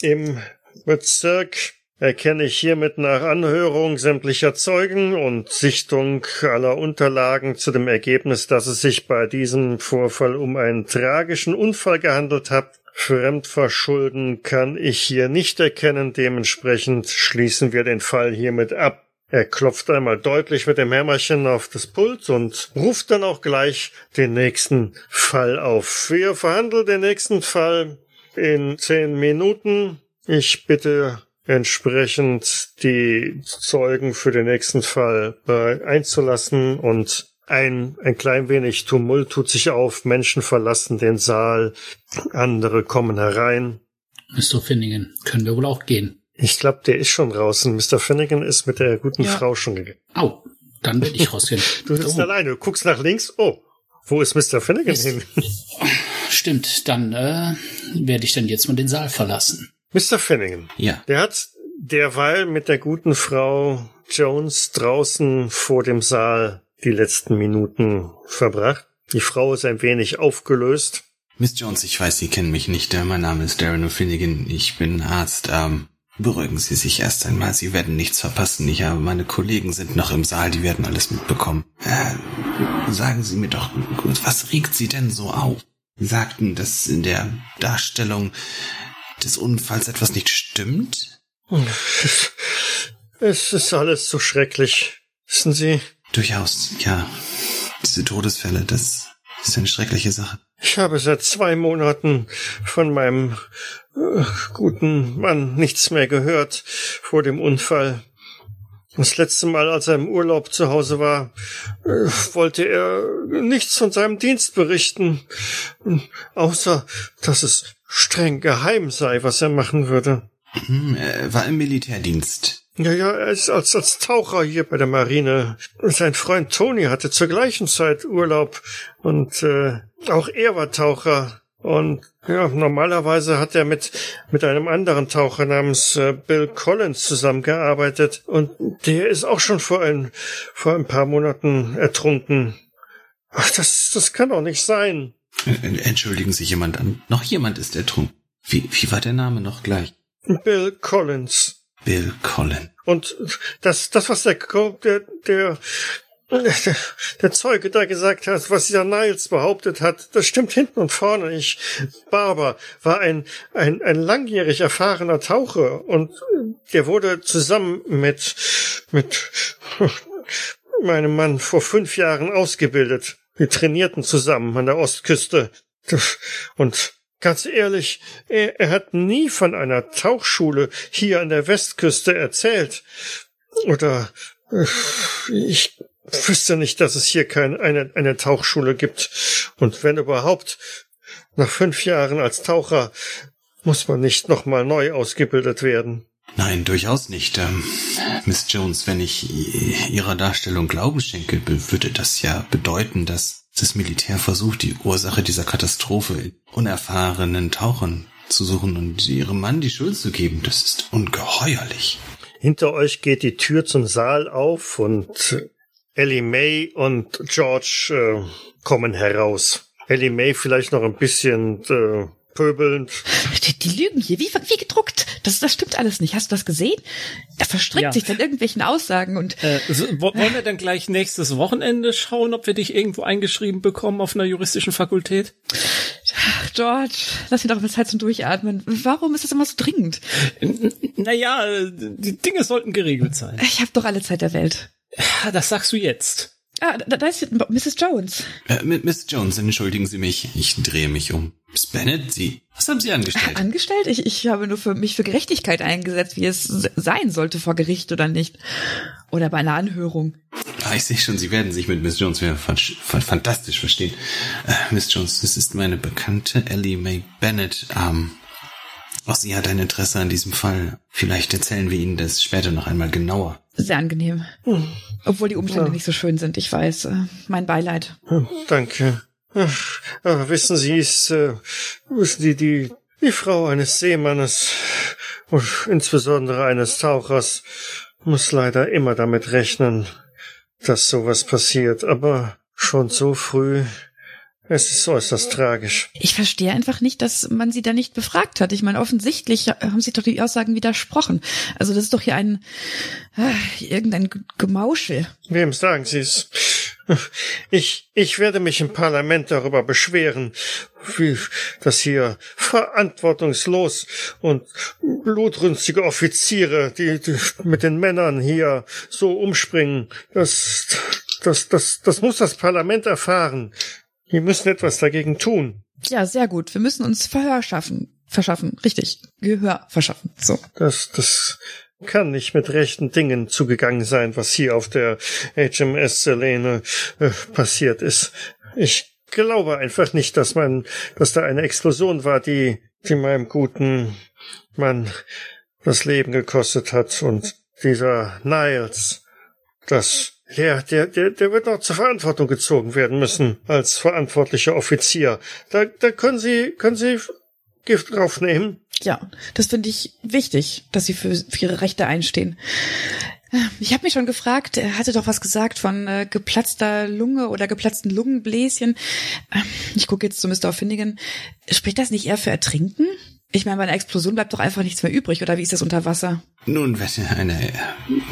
im Bezirk erkenne ich hiermit nach Anhörung sämtlicher Zeugen und Sichtung aller Unterlagen zu dem Ergebnis, dass es sich bei diesem Vorfall um einen tragischen Unfall gehandelt hat. Fremdverschulden kann ich hier nicht erkennen, dementsprechend schließen wir den Fall hiermit ab. Er klopft einmal deutlich mit dem Hämmerchen auf das Pult und ruft dann auch gleich den nächsten Fall auf. Wir verhandeln den nächsten Fall in zehn Minuten. Ich bitte entsprechend die Zeugen für den nächsten Fall äh, einzulassen und ein, ein klein wenig Tumult tut sich auf, Menschen verlassen den Saal, andere kommen herein. Mr. Finnegan, können wir wohl auch gehen. Ich glaube, der ist schon draußen. Mr. Finnegan ist mit der guten Ja. Frau schon gegangen. Au, dann werde ich rausgehen. Du sitzt Oh, alleine, du guckst nach links. Oh, wo ist Mr. Finnegan Ist- hin? Stimmt, dann äh, werde ich dann jetzt mal den Saal verlassen. Mr. Finnegan. Ja. Der hat derweil mit der guten Frau Jones draußen vor dem Saal die letzten Minuten verbracht. Die Frau ist ein wenig aufgelöst. Miss Jones, ich weiß, Sie kennen mich nicht. Mein Name ist Darren O'Finnigan. Ich bin Arzt. Ähm, beruhigen Sie sich erst einmal. Sie werden nichts verpassen. Ich habe, meine Kollegen sind noch im Saal. Die werden alles mitbekommen. Äh, sagen Sie mir doch, was regt Sie denn so auf? Sie sagten, dass in der Darstellung des Unfalls etwas nicht stimmt? Es ist alles so schrecklich. Wissen Sie, Durchaus, ja. Diese Todesfälle, das ist eine schreckliche Sache. Ich habe seit zwei Monaten von meinem äh, guten Mann nichts mehr gehört vor dem Unfall. Das letzte Mal, als er im Urlaub zu Hause war, äh, wollte er nichts von seinem Dienst berichten, außer dass es streng geheim sei, was er machen würde. Hm, er war im Militärdienst. Ja, ja, er ist als, als Taucher hier bei der Marine. Sein Freund Tony hatte zur gleichen Zeit Urlaub und äh, auch er war Taucher. Und ja, normalerweise hat er mit, mit einem anderen Taucher namens äh, Bill Collins zusammengearbeitet. Und der ist auch schon vor ein, vor ein paar Monaten ertrunken. Ach, das, das kann doch nicht sein. Entschuldigen Sie jemand an. Noch jemand ist ertrunken. Wie, wie war der Name noch gleich? Bill Collins. Bill Collins. Und das, das, was der, der, der, der, Zeuge da gesagt hat, was dieser Niles behauptet hat, das stimmt hinten und vorne nicht. Barber war ein, ein, ein langjährig erfahrener Taucher und der wurde zusammen mit, mit meinem Mann vor fünf Jahren ausgebildet. Wir trainierten zusammen an der Ostküste. Und ganz ehrlich, er, er hat nie von einer Tauchschule hier an der Westküste erzählt. Oder ich wüsste nicht, dass es hier keine eine, eine Tauchschule gibt. Und wenn überhaupt, nach fünf Jahren als Taucher muss man nicht nochmal neu ausgebildet werden. Nein, durchaus nicht. Ähm, Miss Jones, wenn ich Ihrer Darstellung Glauben schenke, würde das ja bedeuten, dass das Militär versucht, die Ursache dieser Katastrophe in unerfahrenen Tauchern zu suchen und ihrem Mann die Schuld zu geben. Das ist ungeheuerlich. Hinter euch geht die Tür zum Saal auf und Ellie May und George äh, kommen heraus. Ellie May vielleicht noch ein bisschen äh, pöbelnd. Die, die lügen hier, wie, wie gedruckt. Das, das stimmt alles nicht. Hast du das gesehen? Er verstrickt ja. sich dann irgendwelchen Aussagen und. Äh, so, wollen wir dann gleich nächstes Wochenende schauen, ob wir dich irgendwo eingeschrieben bekommen auf einer juristischen Fakultät? Ach, George, lass ihn doch mal Zeit zum Durchatmen. Warum ist das immer so dringend? Naja, die Dinge sollten geregelt sein. Ich habe doch alle Zeit der Welt. Das sagst du jetzt. Ah, da, da ist Mrs. Jones. Äh, Miss Jones, entschuldigen Sie mich. Ich drehe mich um. Miss Bennett, Sie, was haben Sie angestellt? Angestellt? Ich, ich habe nur für mich für Gerechtigkeit eingesetzt, wie es sein sollte vor Gericht oder nicht. Oder bei einer Anhörung. Ah, ich sehe schon, Sie werden sich mit Miss Jones wieder fantastisch verstehen. Äh, Miss Jones, das ist meine Bekannte Ellie Mae Bennett. Ähm, auch sie hat ein Interesse an diesem Fall. Vielleicht erzählen wir Ihnen das später noch einmal genauer. Sehr angenehm. Hm. Obwohl die Umstände ja. nicht so schön sind, ich weiß. Äh, mein Beileid. Hm, danke. Ach, aber wissen Sie, ist, äh, wissen Sie, die, die Frau eines Seemannes und insbesondere eines Tauchers muss leider immer damit rechnen, dass sowas passiert. Aber schon so früh es ist äußerst tragisch. Ich verstehe einfach nicht, dass man sie da nicht befragt hat. Ich meine, offensichtlich haben sie doch die Aussagen widersprochen. Also das ist doch hier ein äh, irgendein Gemauschel. Wem sagen Sie es? Ich, ich werde mich im Parlament darüber beschweren, wie das hier verantwortungslos und blutrünstige Offiziere, die, die mit den Männern hier so umspringen, das, das, das, das muss das Parlament erfahren. Wir müssen etwas dagegen tun. Ja, sehr gut. Wir müssen uns Verhör schaffen. Verschaffen. Richtig. Gehör verschaffen. So. Das, das kann nicht mit rechten Dingen zugegangen sein, was hier auf der HMS Selene äh, passiert ist. Ich glaube einfach nicht, dass man, dass da eine Explosion war, die, die meinem guten Mann das Leben gekostet hat und dieser Niles, das ja, der, der, der wird noch zur Verantwortung gezogen werden müssen als verantwortlicher Offizier. Da, da können Sie, können Sie Gift draufnehmen. Ja, das finde ich wichtig, dass Sie für, für Ihre Rechte einstehen. Ich habe mich schon gefragt, er hatte doch was gesagt von äh, geplatzter Lunge oder geplatzten Lungenbläschen. Ähm, ich gucke jetzt zu Mr. Finnegan. Spricht das nicht eher für Ertrinken? Ich meine, bei einer Explosion bleibt doch einfach nichts mehr übrig, oder wie ist das unter Wasser? Nun, wenn eine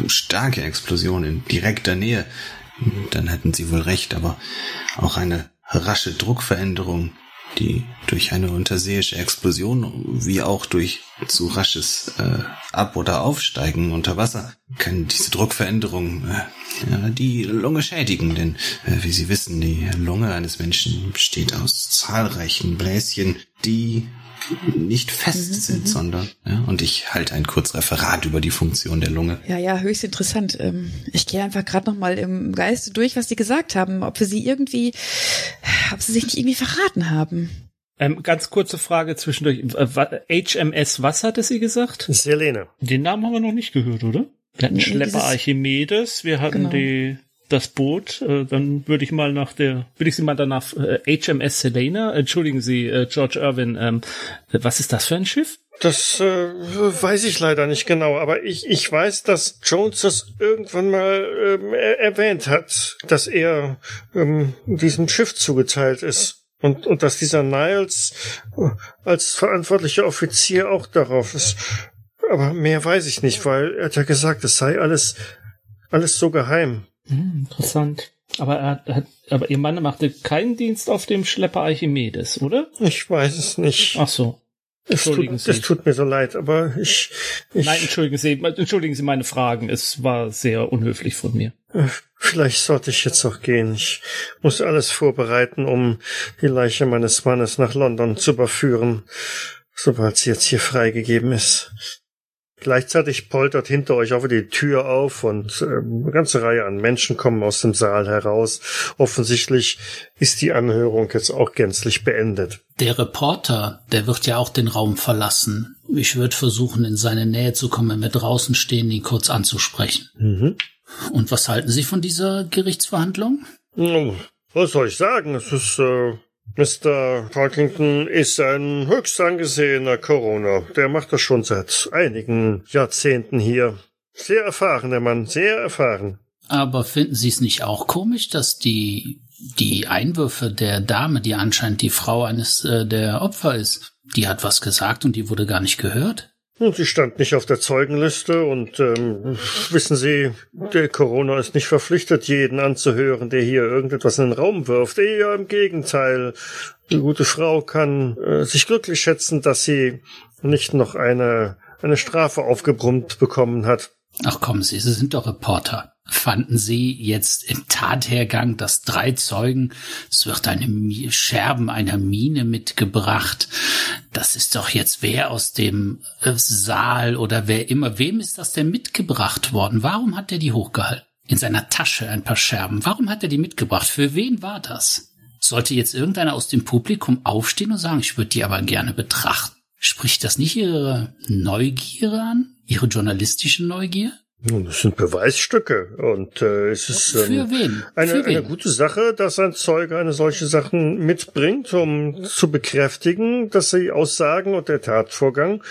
starke Explosion in direkter Nähe, dann hätten Sie wohl recht, aber auch eine rasche Druckveränderung, die durch eine unterseeische Explosion wie auch durch zu rasches äh, Ab- oder Aufsteigen unter Wasser kann diese Druckveränderung äh, ja, die Lunge schädigen, denn äh, wie Sie wissen, die Lunge eines Menschen besteht aus zahlreichen Bläschen, die nicht fest mhm, sind, mhm. sondern ja, und ich halte ein Kurzreferat über die Funktion der Lunge. Ja, ja, höchst interessant. Ähm, ich gehe einfach gerade noch mal im Geiste durch, was Sie gesagt haben, ob wir Sie irgendwie, ob Sie sich nicht irgendwie verraten haben. Ähm, ganz kurze Frage zwischendurch. HMS, äh, was hatte sie gesagt? Selene. Den Namen haben wir noch nicht gehört, oder? Wir hatten Schlepper Archimedes, wir hatten genau. die das Boot, äh, dann würde ich mal nach der, würde ich Sie mal danach äh, HMS Selena, entschuldigen Sie, äh, George Irwin, ähm, was ist das für ein Schiff? Das äh, weiß ich leider nicht genau, aber ich, ich weiß, dass Jones das irgendwann mal ähm, er erwähnt hat, dass er ähm, diesem Schiff zugeteilt ist. Und, und dass dieser Niles äh, als verantwortlicher Offizier auch darauf ist. Aber mehr weiß ich nicht, weil er hat ja gesagt, es sei alles, alles so geheim. Hm, interessant. Aber er hat, aber ihr Mann machte keinen Dienst auf dem Schlepper Archimedes, oder? Ich weiß es nicht. Ach so. Entschuldigen es tut, Sie. Es tut mir so leid, aber ich, ich. Nein, entschuldigen Sie, entschuldigen Sie meine Fragen. Es war sehr unhöflich von mir. Äh, vielleicht sollte ich jetzt auch gehen. Ich muss alles vorbereiten, um die Leiche meines Mannes nach London zu überführen, sobald sie jetzt hier freigegeben ist. Gleichzeitig poltert hinter euch auch wieder die Tür auf und äh, eine ganze Reihe an Menschen kommen aus dem Saal heraus. Offensichtlich ist die Anhörung jetzt auch gänzlich beendet. Der Reporter, der wird ja auch den Raum verlassen. Ich würde versuchen, in seine Nähe zu kommen, wenn wir draußen stehen, ihn kurz anzusprechen. Mhm. Und was halten Sie von dieser Gerichtsverhandlung? Was soll ich sagen? Es ist äh, Mr. Parkington ist ein höchst angesehener Corona. Der macht das schon seit einigen Jahrzehnten hier. Sehr erfahren, der Mann, sehr erfahren. Aber finden Sie es nicht auch komisch, dass die, die Einwürfe der Dame, die anscheinend die Frau eines äh, der Opfer ist, die hat was gesagt und die wurde gar nicht gehört? Und sie stand nicht auf der Zeugenliste und ähm, wissen Sie, der Corona ist nicht verpflichtet, jeden anzuhören, der hier irgendetwas in den Raum wirft. Eher im Gegenteil. Die gute Frau kann äh, sich glücklich schätzen, dass sie nicht noch eine, eine Strafe aufgebrummt bekommen hat. Ach kommen Sie, Sie sind doch Reporter fanden Sie jetzt im Tathergang, dass drei Zeugen, es wird eine Scherben einer Mine mitgebracht. Das ist doch jetzt wer aus dem äh, Saal oder wer immer. Wem ist das denn mitgebracht worden? Warum hat er die hochgehalten? In seiner Tasche ein paar Scherben. Warum hat er die mitgebracht? Für wen war das? Sollte jetzt irgendeiner aus dem Publikum aufstehen und sagen, ich würde die aber gerne betrachten? Spricht das nicht Ihre Neugier an? Ihre journalistische Neugier? Nun, das sind Beweisstücke und äh, es ist ähm? Eine, eine gute Sache, dass ein Zeuge eine solche Sachen mitbringt, um zu bekräftigen, dass die Aussagen und der Tatvorgang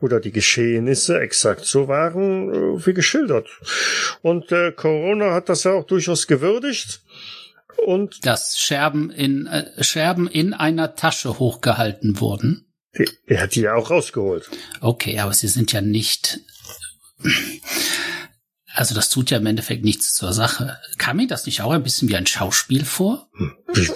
oder die Geschehnisse exakt so waren äh, wie geschildert. Und äh, Corona hat das ja auch durchaus gewürdigt. Und dass Scherben in äh, Scherben in einer Tasche hochgehalten wurden. Er hat die ja auch rausgeholt. Okay, aber sie sind ja nicht also das tut ja im Endeffekt nichts zur Sache. Kam mir das nicht auch ein bisschen wie ein Schauspiel vor? Hm,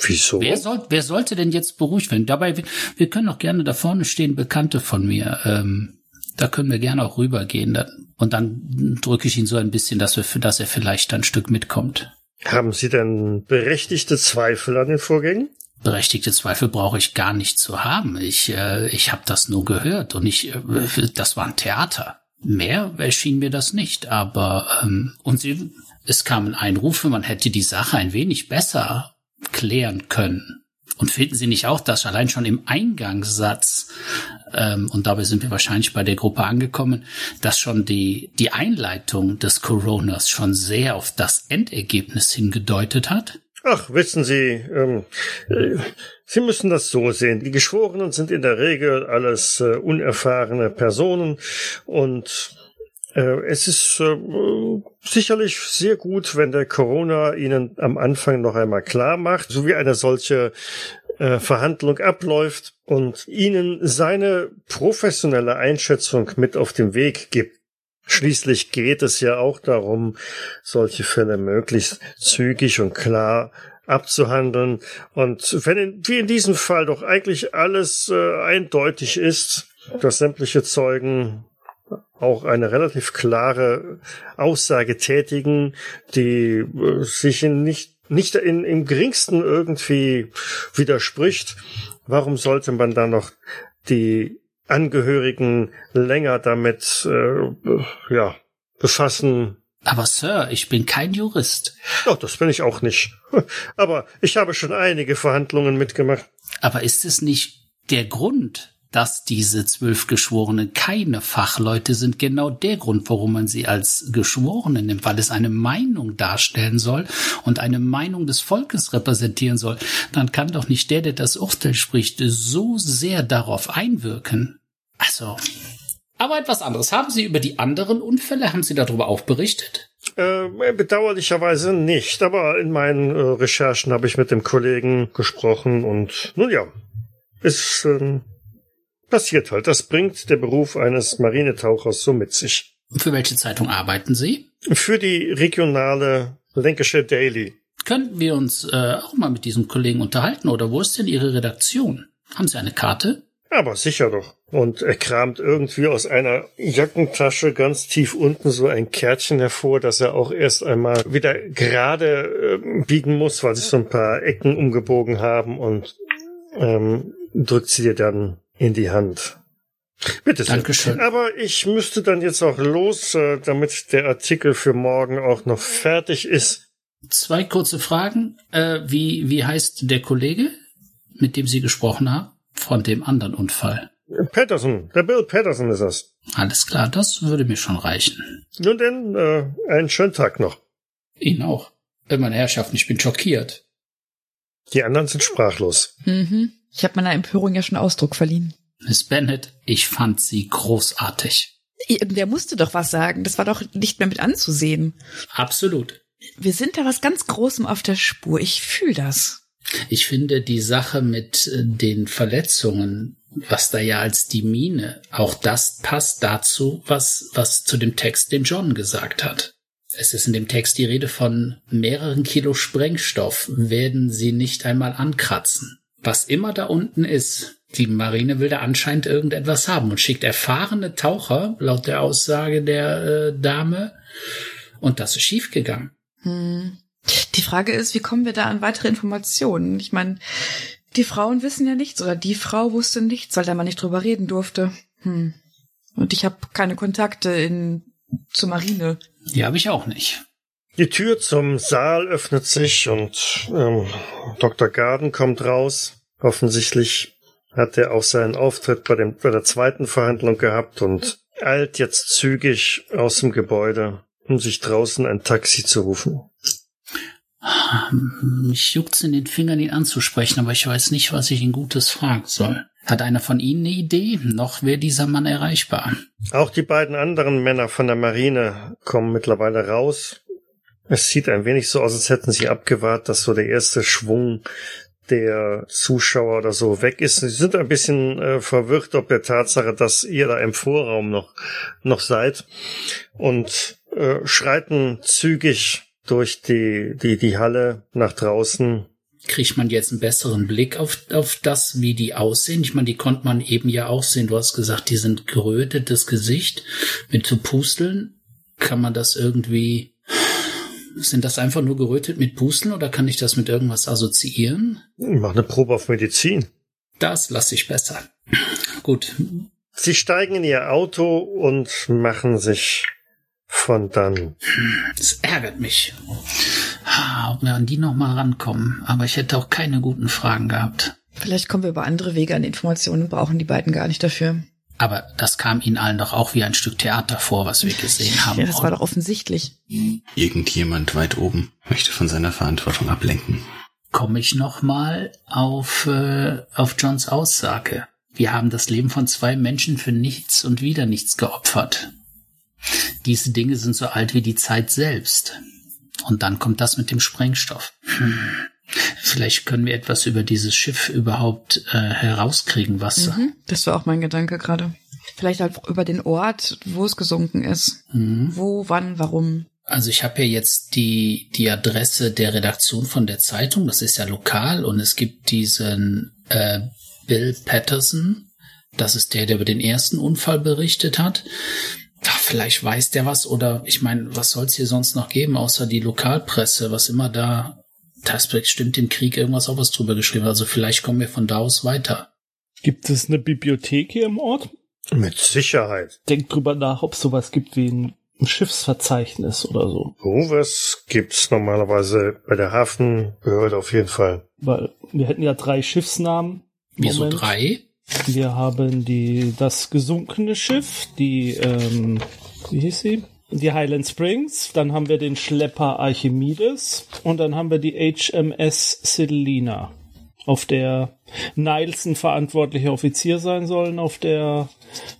wieso? Wer, soll, wer sollte denn jetzt beruhigt werden? Dabei, wir, wir können doch gerne da vorne stehen, Bekannte von mir. Ähm, da können wir gerne auch rübergehen. Dann, und dann drücke ich ihn so ein bisschen, dass, wir, dass er vielleicht ein Stück mitkommt. Haben Sie denn berechtigte Zweifel an den Vorgängen? Berechtigte Zweifel brauche ich gar nicht zu haben. Ich, äh, ich habe das nur gehört und ich, äh, das war ein Theater. Mehr erschien mir das nicht, aber ähm, und sie, es kamen Einrufe, man hätte die Sache ein wenig besser klären können. Und finden Sie nicht auch, dass allein schon im Eingangssatz, ähm, und dabei sind wir wahrscheinlich bei der Gruppe angekommen, dass schon die, die Einleitung des Coronas schon sehr auf das Endergebnis hingedeutet hat? Ach, wissen Sie, ähm, äh, Sie müssen das so sehen. Die Geschworenen sind in der Regel alles äh, unerfahrene Personen und äh, es ist äh, sicherlich sehr gut, wenn der Corona Ihnen am Anfang noch einmal klar macht, so wie eine solche äh, Verhandlung abläuft und Ihnen seine professionelle Einschätzung mit auf den Weg gibt. Schließlich geht es ja auch darum, solche Fälle möglichst zügig und klar abzuhandeln. Und wenn in, wie in diesem Fall doch eigentlich alles äh, eindeutig ist, dass sämtliche Zeugen auch eine relativ klare Aussage tätigen, die äh, sich in nicht nicht in, im geringsten irgendwie widerspricht. Warum sollte man da noch die Angehörigen länger damit äh, ja befassen? Aber Sir, ich bin kein Jurist. Ja, das bin ich auch nicht. Aber ich habe schon einige Verhandlungen mitgemacht. Aber ist es nicht der Grund, dass diese zwölf Geschworenen keine Fachleute sind, genau der Grund, warum man sie als Geschworene nimmt, weil es eine Meinung darstellen soll und eine Meinung des Volkes repräsentieren soll, dann kann doch nicht der, der das Urteil spricht, so sehr darauf einwirken. Also. Aber etwas anderes. Haben Sie über die anderen Unfälle, haben Sie darüber auch berichtet? Äh, bedauerlicherweise nicht, aber in meinen äh, Recherchen habe ich mit dem Kollegen gesprochen und nun ja, ist äh, passiert halt. Das bringt der Beruf eines Marinetauchers so mit sich. Für welche Zeitung arbeiten Sie? Für die regionale Lancashire Daily. Könnten wir uns äh, auch mal mit diesem Kollegen unterhalten oder wo ist denn Ihre Redaktion? Haben Sie eine Karte? Aber sicher doch. Und er kramt irgendwie aus einer Jackentasche ganz tief unten so ein Kärtchen hervor, dass er auch erst einmal wieder gerade äh, biegen muss, weil sich so ein paar Ecken umgebogen haben und ähm, drückt sie dir dann in die Hand. Bitte sehr. Dankeschön. Aber ich müsste dann jetzt auch los, äh, damit der Artikel für morgen auch noch fertig ist. Zwei kurze Fragen. Äh, wie, wie heißt der Kollege, mit dem Sie gesprochen haben, von dem anderen Unfall? Patterson, der Bill Patterson ist das. Alles klar, das würde mir schon reichen. Nun denn, äh, einen schönen Tag noch. Ihnen auch. Äh, Meine Herrschaften, ich bin schockiert. Die anderen sind sprachlos. Mhm. Ich habe meiner Empörung ja schon Ausdruck verliehen. Miss Bennett, ich fand Sie großartig. Irgendwer musste doch was sagen. Das war doch nicht mehr mit anzusehen. Absolut. Wir sind da was ganz Großem auf der Spur. Ich fühl das. Ich finde die Sache mit äh, den Verletzungen, was da ja als die Mine, auch das passt dazu, was, was zu dem Text, den John gesagt hat. Es ist in dem Text die Rede von mehreren Kilo Sprengstoff, werden sie nicht einmal ankratzen. Was immer da unten ist, die Marine will da anscheinend irgendetwas haben und schickt erfahrene Taucher, laut der Aussage der äh, Dame, und das ist schiefgegangen. Hm. Die Frage ist, wie kommen wir da an weitere Informationen? Ich meine, die Frauen wissen ja nichts oder die Frau wusste nichts, weil da man nicht drüber reden durfte. Hm. Und ich habe keine Kontakte in zur Marine. Die habe ich auch nicht. Die Tür zum Saal öffnet sich und ähm, Dr. Garden kommt raus. Offensichtlich hat er auch seinen Auftritt bei, dem, bei der zweiten Verhandlung gehabt und eilt jetzt zügig aus dem Gebäude, um sich draußen ein Taxi zu rufen. Mich juckt's in den Fingern, ihn anzusprechen, aber ich weiß nicht, was ich ihn Gutes fragen soll. Hat einer von Ihnen eine Idee? Noch wäre dieser Mann erreichbar. Auch die beiden anderen Männer von der Marine kommen mittlerweile raus. Es sieht ein wenig so aus, als hätten sie abgewartet, dass so der erste Schwung der Zuschauer oder so weg ist. Sie sind ein bisschen äh, verwirrt ob der Tatsache, dass ihr da im Vorraum noch, noch seid und äh, schreiten zügig durch die, die, die Halle nach draußen. Kriegt man jetzt einen besseren Blick auf, auf das, wie die aussehen? Ich meine, die konnte man eben ja auch sehen. Du hast gesagt, die sind gerötetes Gesicht mit so Pusteln. Kann man das irgendwie sind das einfach nur gerötet mit Pusteln oder kann ich das mit irgendwas assoziieren? Mach eine Probe auf Medizin. Das lasse ich besser. Gut. Sie steigen in ihr Auto und machen sich von dann. Das ärgert mich. Ob wir an die noch mal rankommen. Aber ich hätte auch keine guten Fragen gehabt. Vielleicht kommen wir über andere Wege an Informationen und brauchen die beiden gar nicht dafür. Aber das kam Ihnen allen doch auch wie ein Stück Theater vor, was wir gesehen haben. Ja, das war doch offensichtlich. Irgendjemand weit oben möchte von seiner Verantwortung ablenken. Komme ich noch mal auf, äh, auf Johns Aussage. Wir haben das Leben von zwei Menschen für nichts und wieder nichts geopfert. Diese Dinge sind so alt wie die Zeit selbst. Und dann kommt das mit dem Sprengstoff. Hm. Vielleicht können wir etwas über dieses Schiff überhaupt äh, herauskriegen, was. Mhm, das war auch mein Gedanke gerade. Vielleicht halt über den Ort, wo es gesunken ist. Mhm. Wo, wann, warum. Also ich habe hier jetzt die, die Adresse der Redaktion von der Zeitung, das ist ja lokal, und es gibt diesen äh, Bill Patterson, Das ist der, der über den ersten Unfall berichtet hat. Ja, vielleicht weiß der was oder ich meine, was soll es hier sonst noch geben, außer die Lokalpresse, was immer da, da ist bestimmt im Krieg irgendwas auch was drüber geschrieben. Also vielleicht kommen wir von da aus weiter. Gibt es eine Bibliothek hier im Ort? Mit Sicherheit. Denkt drüber nach, ob es sowas gibt wie ein, Schiffsverzeichnis oder so. Sowas gibt's normalerweise bei der Hafenbehörde auf jeden Fall. Weil wir hätten ja drei Schiffsnamen. Wieso Moment. drei? Wir haben die das gesunkene Schiff, die ähm, wie hieß sie? Die Highland Springs, dann haben wir den Schlepper Archimedes und dann haben wir die HMS Selina, auf der Nielsen verantwortlicher Offizier sein sollen, auf der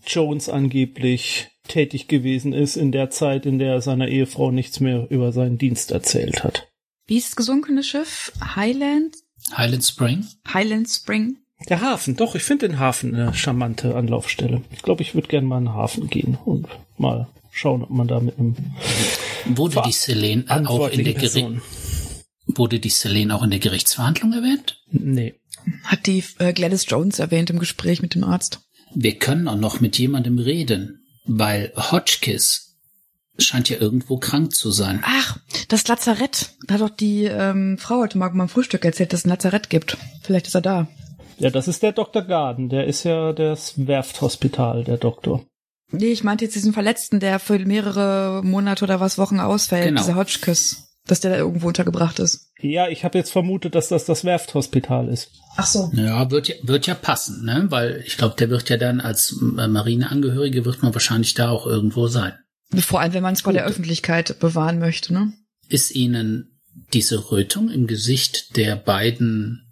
Jones angeblich tätig gewesen ist in der Zeit, in der er seiner Ehefrau nichts mehr über seinen Dienst erzählt hat. Wie ist das gesunkene Schiff? Highland? Highland Spring? Highland Spring? Der Hafen, doch, ich finde den Hafen eine charmante Anlaufstelle. Ich glaube, ich würde gerne mal in den Hafen gehen und mal schauen, ob man da mit einem Wurde Ver- die Selene auch in der verantwortlichen Geri Person. wurde die Selene auch in der Gerichtsverhandlung erwähnt? Nee. Hat die äh, Gladys Jones erwähnt im Gespräch mit dem Arzt. Wir können auch noch mit jemandem reden, weil Hotchkiss scheint ja irgendwo krank zu sein. Ach, das Lazarett. Da hat doch die ähm, Frau heute Morgen beim Frühstück erzählt, dass es ein Lazarett gibt. Vielleicht ist er da. Ja, das ist der Dr. Garden. Der ist ja das Werfthospital, der Doktor. Nee, ich meinte jetzt diesen Verletzten, der für mehrere Monate oder was Wochen ausfällt. Genau. Dieser Hotchkiss. Dass der da irgendwo untergebracht ist. Ja, ich habe jetzt vermutet, dass das das Werfthospital ist. Ach so. Ja, wird ja, wird ja passen, ne? Weil ich glaube, der wird ja dann als äh, Marineangehörige wird man wahrscheinlich da auch irgendwo sein. Vor allem, wenn man es vor der Öffentlichkeit bewahren möchte, ne? Ist Ihnen diese Rötung im Gesicht der beiden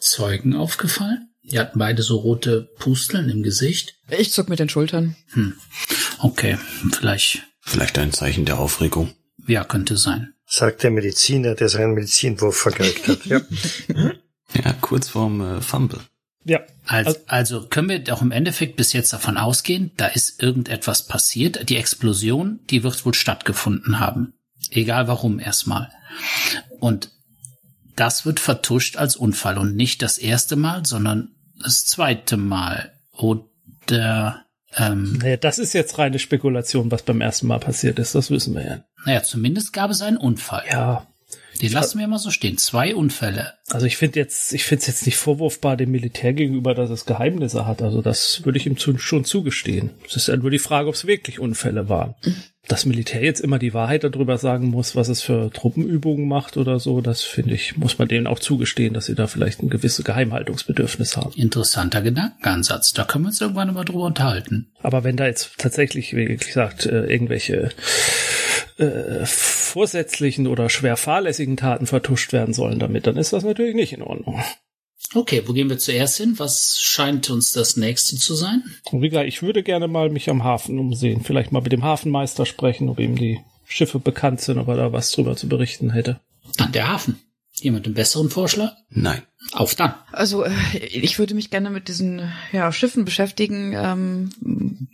Zeugen aufgefallen? Die hatten beide so rote Pusteln im Gesicht. Ich zuck mit den Schultern. Okay, vielleicht, Vielleicht ein Zeichen der Aufregung. ja, könnte sein. Sagt der Mediziner, der seinen Medizinwurf vergeigt hat. Ja. Ja, kurz vorm äh, Fumble. Ja. Also, also können wir doch im Endeffekt bis jetzt davon ausgehen, da ist irgendetwas passiert. Die Explosion, die wird wohl stattgefunden haben. Egal warum erstmal. Und das wird vertuscht als Unfall und nicht das erste Mal, sondern das zweite Mal. Oder, ähm, Naja, das ist jetzt reine Spekulation, was beim ersten Mal passiert ist. Das wissen wir ja. naja, zumindest gab es einen Unfall. Ja. Den lassen wir mal so stehen. Zwei Unfälle. Also ich finde jetzt, ich finde es jetzt nicht vorwurfbar dem Militär gegenüber, dass es Geheimnisse hat. Also das würde ich ihm zu, schon zugestehen. Es ist ja nur die Frage, ob es wirklich Unfälle waren. Das Militär jetzt immer die Wahrheit darüber sagen muss, was es für Truppenübungen macht oder so, das finde ich, muss man denen auch zugestehen, dass sie da vielleicht ein gewisses Geheimhaltungsbedürfnis haben. Interessanter Gedankenansatz. Da können wir uns irgendwann mal drüber unterhalten. Aber wenn da jetzt tatsächlich, wie gesagt, äh, irgendwelche äh, vorsätzlichen oder schwer fahrlässigen Taten vertuscht werden sollen damit, dann ist das natürlich nicht in Ordnung. Okay, wo gehen wir zuerst hin? Was scheint uns das nächste zu sein? Und wie gesagt, ich würde gerne mal mich am Hafen umsehen. Vielleicht mal mit dem Hafenmeister sprechen, ob ihm die Schiffe bekannt sind, ob er da was drüber zu berichten hätte. Dann der Hafen. Jemand einen besseren Vorschlag? Nein. Auf dann. Also äh, ich würde mich gerne mit diesen ja, Schiffen beschäftigen, ähm,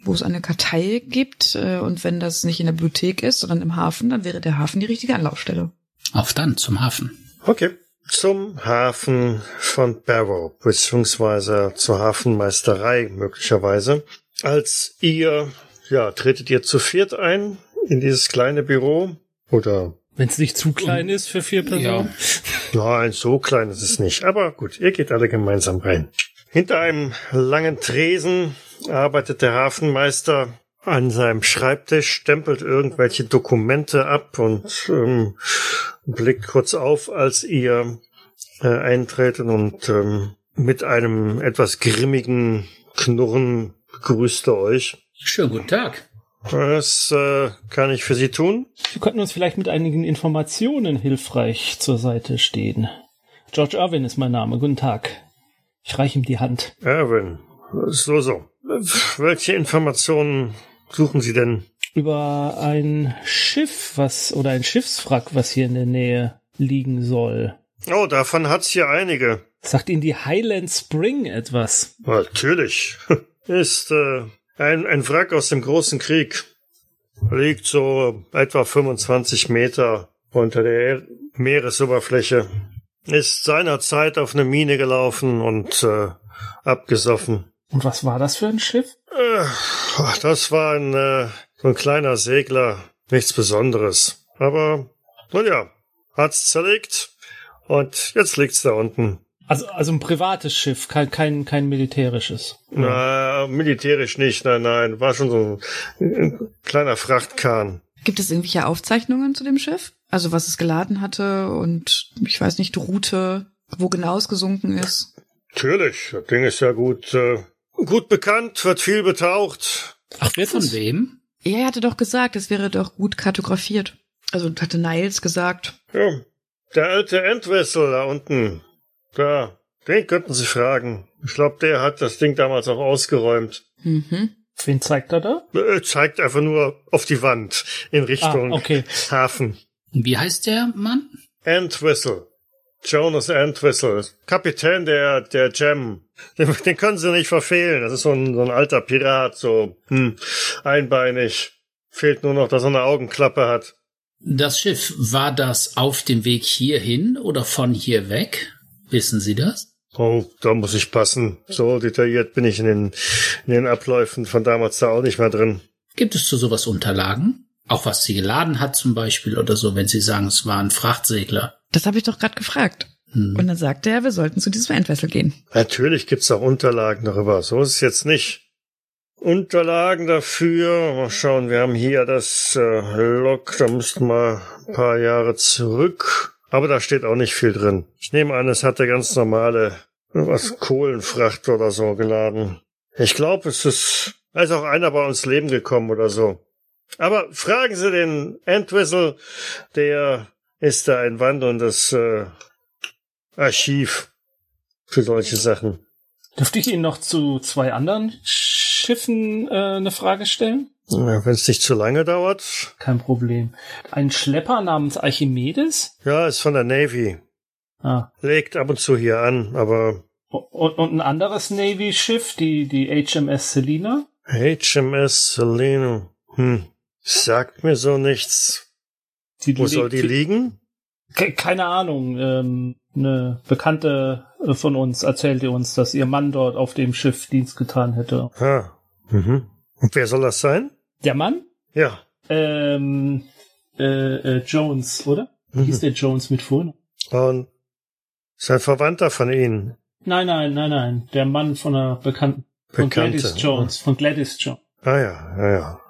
wo es eine Kartei gibt. Äh, und wenn das nicht in der Bibliothek ist, sondern im Hafen, dann wäre der Hafen die richtige Anlaufstelle. Auf dann zum Hafen. Okay. Zum Hafen von Barrow, beziehungsweise zur Hafenmeisterei möglicherweise. Als ihr, ja, tretet ihr zu viert ein in dieses kleine Büro? Oder, Wenn es nicht zu klein ist für vier Personen. ja, ein so klein ist es nicht. Aber gut, ihr geht alle gemeinsam rein. Hinter einem langen Tresen arbeitet der Hafenmeister an seinem Schreibtisch, stempelt irgendwelche Dokumente ab und ähm, blickt kurz auf, als ihr äh, eintreten und ähm, mit einem etwas grimmigen Knurren begrüßt er euch. Schönen guten Tag. Was äh, kann ich für Sie tun? Sie könnten uns vielleicht mit einigen Informationen hilfreich zur Seite stehen. George Irwin ist mein Name. Guten Tag. Ich reiche ihm die Hand. Erwin, so, so. Welche Informationen suchen Sie denn? Über ein Schiff, was, oder ein Schiffswrack, was hier in der Nähe liegen soll. Oh, davon hat's hier einige. Sagt Ihnen die Highland Spring etwas? Natürlich. Ist äh, ein, ein Wrack aus dem großen Krieg. Liegt so etwa 25 Meter unter der Meeresoberfläche. Ist seinerzeit auf eine Mine gelaufen und äh, abgesoffen. Und was war das für ein Schiff? Äh, das war ein, äh, so ein kleiner Segler. Nichts Besonderes. Aber, nun ja, hat's zerlegt. Und jetzt liegt's da unten. Also, also ein privates Schiff, kein, kein, kein militärisches. Na, militärisch nicht, nein, nein. War schon so ein, ein kleiner Frachtkahn. Gibt es irgendwelche Aufzeichnungen zu dem Schiff? Also was es geladen hatte und ich weiß nicht, Route, wo genau es gesunken ist? Natürlich, das Ding ist ja gut, äh, gut bekannt, wird viel betaucht. Ach, wird Von wem? Ja, er hatte doch gesagt, es wäre doch gut kartografiert. Also hatte Niles gesagt. Ja, der alte Entwessel da unten. Da, den könnten Sie fragen. Ich glaube, der hat das Ding damals auch ausgeräumt. Mhm. Wen zeigt er da? Er zeigt einfach nur auf die Wand in Richtung Ah, okay. Hafen. Wie heißt der Mann? Entwistle. Jonas Entwistle. Kapitän der, der Gem. Den, den können sie nicht verfehlen. Das ist so ein, so ein alter Pirat, so, hm, einbeinig. Fehlt nur noch, dass er eine Augenklappe hat. Das Schiff, war das auf dem Weg hierhin oder von hier weg? Wissen Sie das? Oh, da muss ich passen. So detailliert bin ich in den, in den Abläufen von damals da auch nicht mehr drin. Gibt es zu sowas Unterlagen? Auch was sie geladen hat zum Beispiel oder so, wenn Sie sagen, es war ein Frachtsegler. Das habe ich doch gerade gefragt. Hm. Und dann sagte er, wir sollten zu diesem Endwessel gehen. Natürlich gibt's auch Unterlagen darüber. So ist es jetzt nicht. Unterlagen dafür. Mal schauen, wir haben hier das äh, Log, da müssten wir ein paar Jahre zurück. Aber da steht auch nicht viel drin. Ich nehme an, es hat der ganz normale was Kohlenfracht oder so geladen. Ich glaube, es ist, da ist auch einer bei uns Leben gekommen oder so. Aber fragen Sie den Entwistle, der ist da ein wandelndes äh, Archiv für solche Sachen. Dürfte ich Ihnen noch zu zwei anderen Schiffen äh, eine Frage stellen? Ja, Wenn es nicht zu lange dauert. Kein Problem. Ein Schlepper namens Archimedes? Ja, ist von der Navy. Ah. Legt ab und zu hier an, aber Und, und ein anderes Navy-Schiff, die, die HMS Selina? HMS Selene. Hm. Sagt mir so nichts. Die Wo soll die liegt- liegen? Ke- Keine Ahnung. Ähm, eine Bekannte äh, von uns erzählte uns, dass ihr Mann dort auf dem Schiff Dienst getan hätte. Ah. Mhm. Und wer soll das sein? Der Mann? Ja. Ähm, äh, äh, Jones, oder? Mhm. Hieß der Jones mit vorne? Und ist ein Verwandter von Ihnen. Nein, nein, nein, nein. Der Mann von einer Bekannten. Von Bekannte. Gladys Jones. Von Gladys Jones. Ah ja, ja, ja.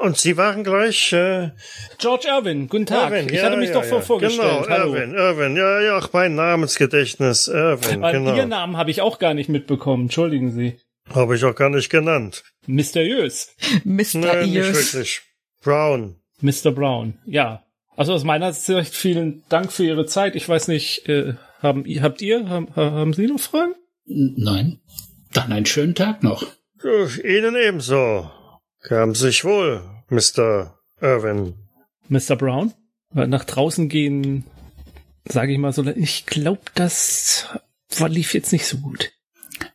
Und- Sie waren gleich äh, George Irwin, guten Tag. Irwin, ich ja, hatte mich ja, doch ja. vor vorgestellt. Genau, Hallo. Irwin, Irwin. Ja, ja, auch mein Namensgedächtnis. Irwin, Weil genau. Ihren Namen habe ich auch gar nicht mitbekommen. Entschuldigen Sie. Habe ich auch gar nicht genannt. Mysteriös. Mr. Nein, nicht wirklich. Brown. Mr. Brown. Ja. Also aus meiner Sicht vielen Dank für Ihre Zeit. Ich weiß nicht, äh, haben, habt ihr, haben, haben Sie noch Fragen? Nein. Dann einen schönen Tag noch. Äh, Ihnen ebenso. Gaben Sie sich wohl, Mr. Irwin. Mr. Brown? Weil Nach draußen gehen, sage ich mal so, ich glaube, das war, lief jetzt nicht so gut.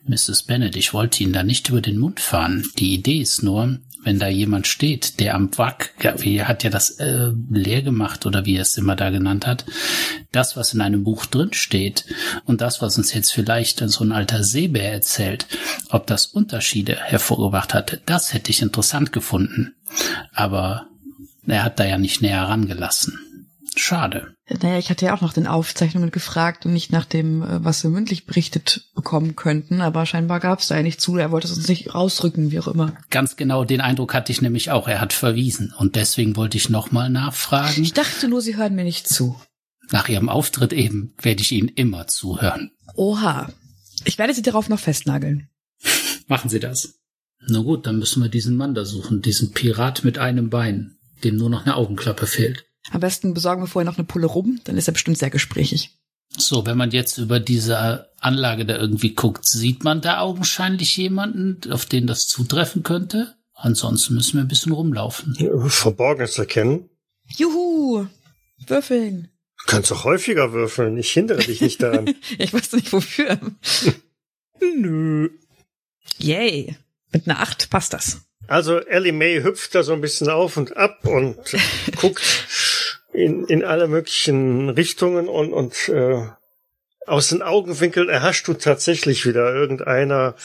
Mrs. Bennet, ich wollte Ihnen da nicht über den Mund fahren. Die Idee ist nur, wenn da jemand steht, der am Wrack, ja, wie hat ja das äh, leer gemacht oder wie er es immer da genannt hat, das, was in einem Buch drin steht und das, was uns jetzt vielleicht so ein alter Seebär erzählt, ob das Unterschiede hervorgebracht hat, das hätte ich interessant gefunden. Aber er hat da ja nicht näher rangelassen. Schade. Naja, ich hatte ja auch nach den Aufzeichnungen gefragt und nicht nach dem, äh, was wir mündlich berichtet bekommen könnten, aber scheinbar gab es da ja nicht zu. Er wollte es uns nicht rausrücken, wie auch immer. Ganz genau den Eindruck hatte ich nämlich auch. Er hat verwiesen. Und deswegen wollte ich nochmal nachfragen. Ich dachte nur, sie hören mir nicht zu. Nach Ihrem Auftritt eben werde ich Ihnen immer zuhören. Oha. Ich werde sie darauf noch festnageln. Machen Sie das. Na gut, dann müssen wir diesen Mann da suchen. Diesen Pirat mit einem Bein, dem nur noch eine Augenklappe fehlt. Am besten besorgen wir vorher noch eine Pulle rum, dann ist er bestimmt sehr gesprächig. So, wenn man jetzt über diese Anlage da irgendwie guckt, sieht man da augenscheinlich jemanden, auf den das zutreffen könnte? Ansonsten müssen wir ein bisschen rumlaufen. Verborgenes erkennen. Juhu! Würfeln! Du kannst auch häufiger würfeln. Ich hindere dich nicht daran. Ich weiß nicht wofür. Nö. Yay! Mit einer Acht passt das. Also Ellie May hüpft da so ein bisschen auf und ab und guckt in, in alle möglichen Richtungen und, und äh, aus den Augenwinkeln erhascht du tatsächlich wieder irgendeiner.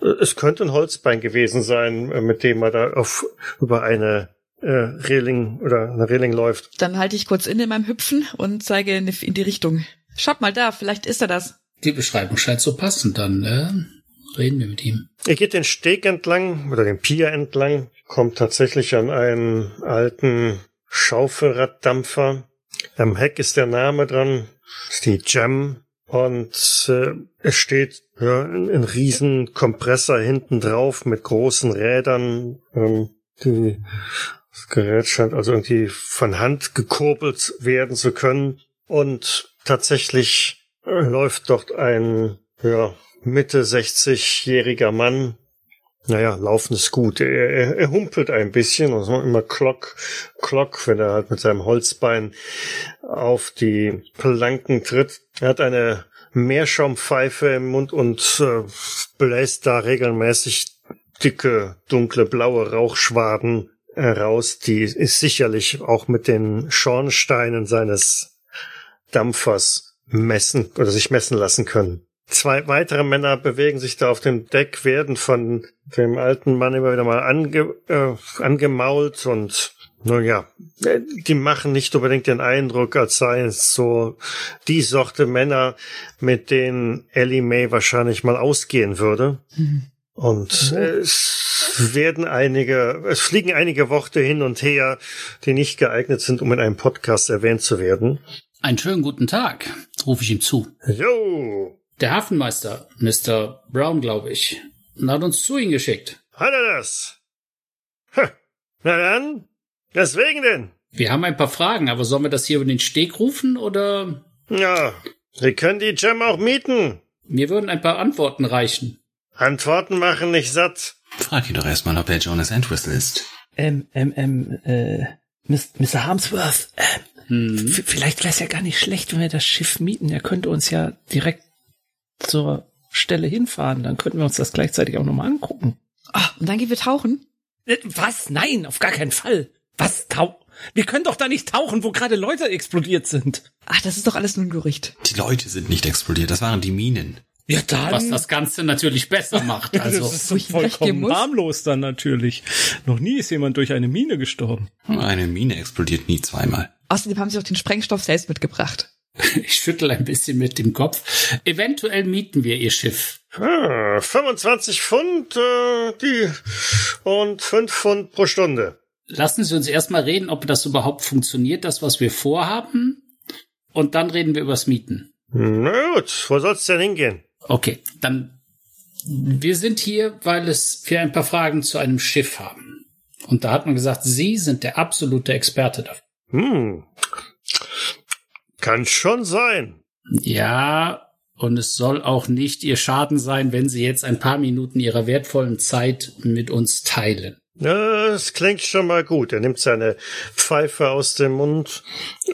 äh, Es könnte ein Holzbein gewesen sein, äh, mit dem er da auf über eine äh, Reling oder eine Reling läuft. Dann halte ich kurz inne in meinem Hüpfen und zeige in die, in die Richtung. Schaut mal da, vielleicht ist er das. Die Beschreibung scheint so passend, dann äh, reden wir mit ihm. Er geht den Steg entlang oder den Pier entlang, kommt tatsächlich an einen alten Schaufelraddampfer. Am Heck ist der Name dran, ist die Jam. Und äh, es steht ja, ein, ein riesen Kompressor hinten drauf mit großen Rädern. Ähm, die, das Gerät scheint also irgendwie von Hand gekurbelt werden zu können. Und tatsächlich äh, läuft dort ein ja, Mitte 60-jähriger Mann naja, laufen ist gut. Er, er, er humpelt ein bisschen und macht immer Klock, Klock, wenn er halt mit seinem Holzbein auf die Planken tritt. Er hat eine Meerschaumpfeife im Mund und äh, bläst da regelmäßig dicke, dunkle, blaue Rauchschwaden heraus, die ist sicherlich auch mit den Schornsteinen seines Dampfers messen oder sich messen lassen können. Zwei weitere Männer bewegen sich da auf dem Deck, werden von dem alten Mann immer wieder mal ange, äh, angemault und nun ja, äh, die machen nicht unbedingt den Eindruck, als seien es so die Sorte Männer, mit denen Ellie May wahrscheinlich mal ausgehen würde. Und es werden einige, es fliegen einige Worte hin und her, die nicht geeignet sind, um in einem Podcast erwähnt zu werden. Einen schönen guten Tag, rufe ich ihm zu. Jo, Der Hafenmeister, Mr. Brown, glaube ich, hat uns zu Ihnen geschickt. hat er das? Ha, na dann, weswegen denn? Wir haben ein paar Fragen, aber sollen wir das hier über den Steg rufen oder Ja, Sie können die Gem auch mieten. mir würden ein paar Antworten reichen? Antworten machen nicht satt. Frag ihn doch erstmal, ob er Jonas Entwistle ist. Ähm, ähm, ähm, äh, Mr. Harmsworth, ähm, Hm. vielleicht wäre es ja gar nicht schlecht, wenn wir das Schiff mieten. Er könnte uns ja direkt zur Stelle hinfahren. Dann könnten wir uns das gleichzeitig auch nochmal angucken. Ah, und dann gehen wir tauchen. Äh, Was? Nein, auf gar keinen Fall. Was? Tau wir können doch da nicht tauchen, wo gerade Leute explodiert sind. Ach, das ist doch alles nur ein Gerücht. Die Leute sind nicht explodiert, das waren die Minen. Ja, dann. Was das Ganze natürlich besser macht. Also, das ist vollkommen harmlos dann natürlich. Noch nie ist jemand durch eine Mine gestorben. Eine Mine explodiert nie zweimal. Außerdem haben sie auch den Sprengstoff selbst mitgebracht. ich schüttel ein bisschen mit dem Kopf. Eventuell mieten wir Ihr Schiff. Ah, 25 Pfund äh, die und 5 Pfund pro Stunde. Lassen Sie uns erstmal reden, ob das überhaupt funktioniert, das, was wir vorhaben. Und dann reden wir übers Mieten. Na gut, wo soll's denn hingehen? Okay, dann. Wir sind hier, weil es wir ein paar Fragen zu einem Schiff haben. Und da hat man gesagt, Sie sind der absolute Experte dafür. Hm. Kann schon sein. Ja, und es soll auch nicht Ihr Schaden sein, wenn Sie jetzt ein paar Minuten Ihrer wertvollen Zeit mit uns teilen. Das klingt schon mal gut. Er nimmt seine Pfeife aus dem Mund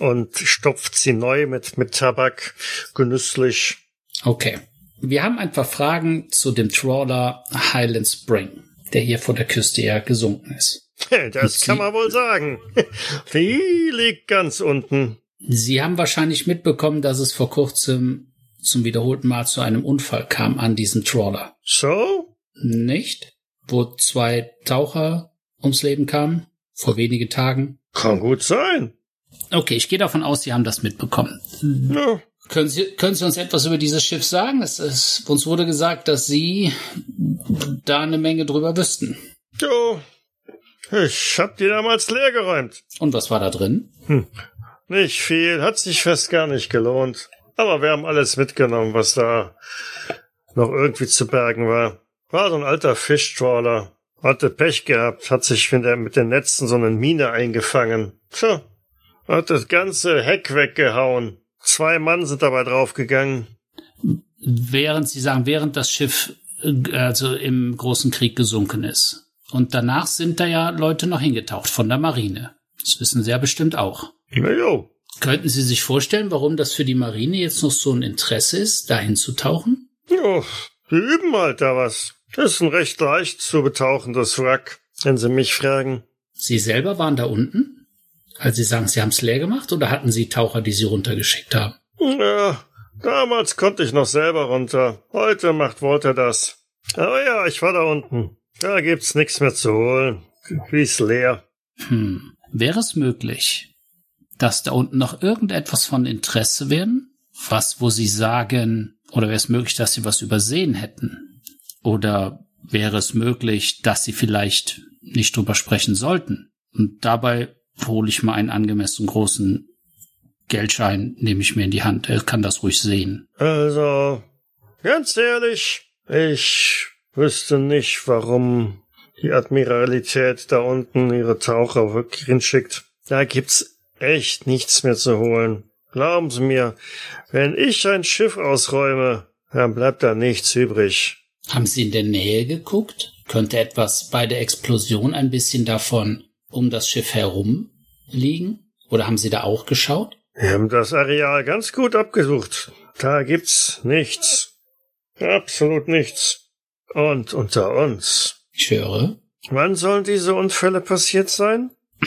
und stopft sie neu mit, mit Tabak genüsslich. Okay. Wir haben ein paar Fragen zu dem Trawler Highland Spring, der hier vor der Küste ja gesunken ist. Das kann man wohl sagen. Die liegt ganz unten. Sie haben wahrscheinlich mitbekommen, dass es vor kurzem zum wiederholten Mal zu einem Unfall kam an diesem Trawler. So? Nicht? Wo zwei Taucher ums Leben kamen? Vor wenigen Tagen? Kann gut sein. Okay, ich gehe davon aus, Sie haben das mitbekommen. Ja, Können Sie, können Sie uns etwas über dieses Schiff sagen? Es ist, uns wurde gesagt, dass Sie da eine Menge drüber wüssten. jo. Ich hab die damals leer geräumt. Und was war da drin? Nicht viel, hat sich fast gar nicht gelohnt. Aber wir haben alles mitgenommen, was da noch irgendwie zu bergen war. War so ein alter Fischtrawler. Hatte Pech gehabt, hat sich mit, den Netzen so eine Mine eingefangen. Tja, hat das ganze Heck weggehauen. Zwei Mann sind dabei draufgegangen. Während Sie sagen, während das Schiff äh, also im großen Krieg gesunken ist. Und danach sind da ja Leute noch hingetaucht von der Marine. Das wissen Sie ja bestimmt auch. Jo, Könnten Sie sich vorstellen, warum das für die Marine jetzt noch so ein Interesse ist, da hinzutauchen? jo, die üben halt da was. Das ist ein recht leicht zu betauchendes Wrack, wenn Sie mich fragen. Sie selber waren da unten? Also Sie sagen, Sie haben es leer gemacht oder hatten Sie Taucher, die Sie runtergeschickt haben? Ja, Damals konnte ich noch selber runter. Heute macht Walter das. Aber ja, ich war da unten. Da gibt's nichts mehr zu holen. Wie ist leer. Hm. Wäre es möglich, dass da unten noch irgendetwas von Interesse wäre? Was, wo Sie sagen, oder wäre es möglich, dass Sie was übersehen hätten? Oder wäre es möglich, dass Sie vielleicht nicht drüber sprechen sollten? Und dabei hole ich mal einen angemessen großen Geldschein, nehme ich mir in die Hand. Er kann das ruhig sehen. Also, ganz ehrlich, ich wüsste nicht, warum die Admiralität da unten ihre Taucher wirklich hinschickt. Da gibt's echt nichts mehr zu holen. Glauben Sie mir, wenn ich ein Schiff ausräume, dann bleibt da nichts übrig. Haben Sie in der Nähe geguckt? Könnte etwas bei der Explosion ein bisschen davon um das Schiff herum liegen? Oder haben Sie da auch geschaut? Wir haben das Areal ganz gut abgesucht. Da gibt's nichts. Absolut nichts. Und unter uns. Ich höre. Wann sollen diese Unfälle passiert sein?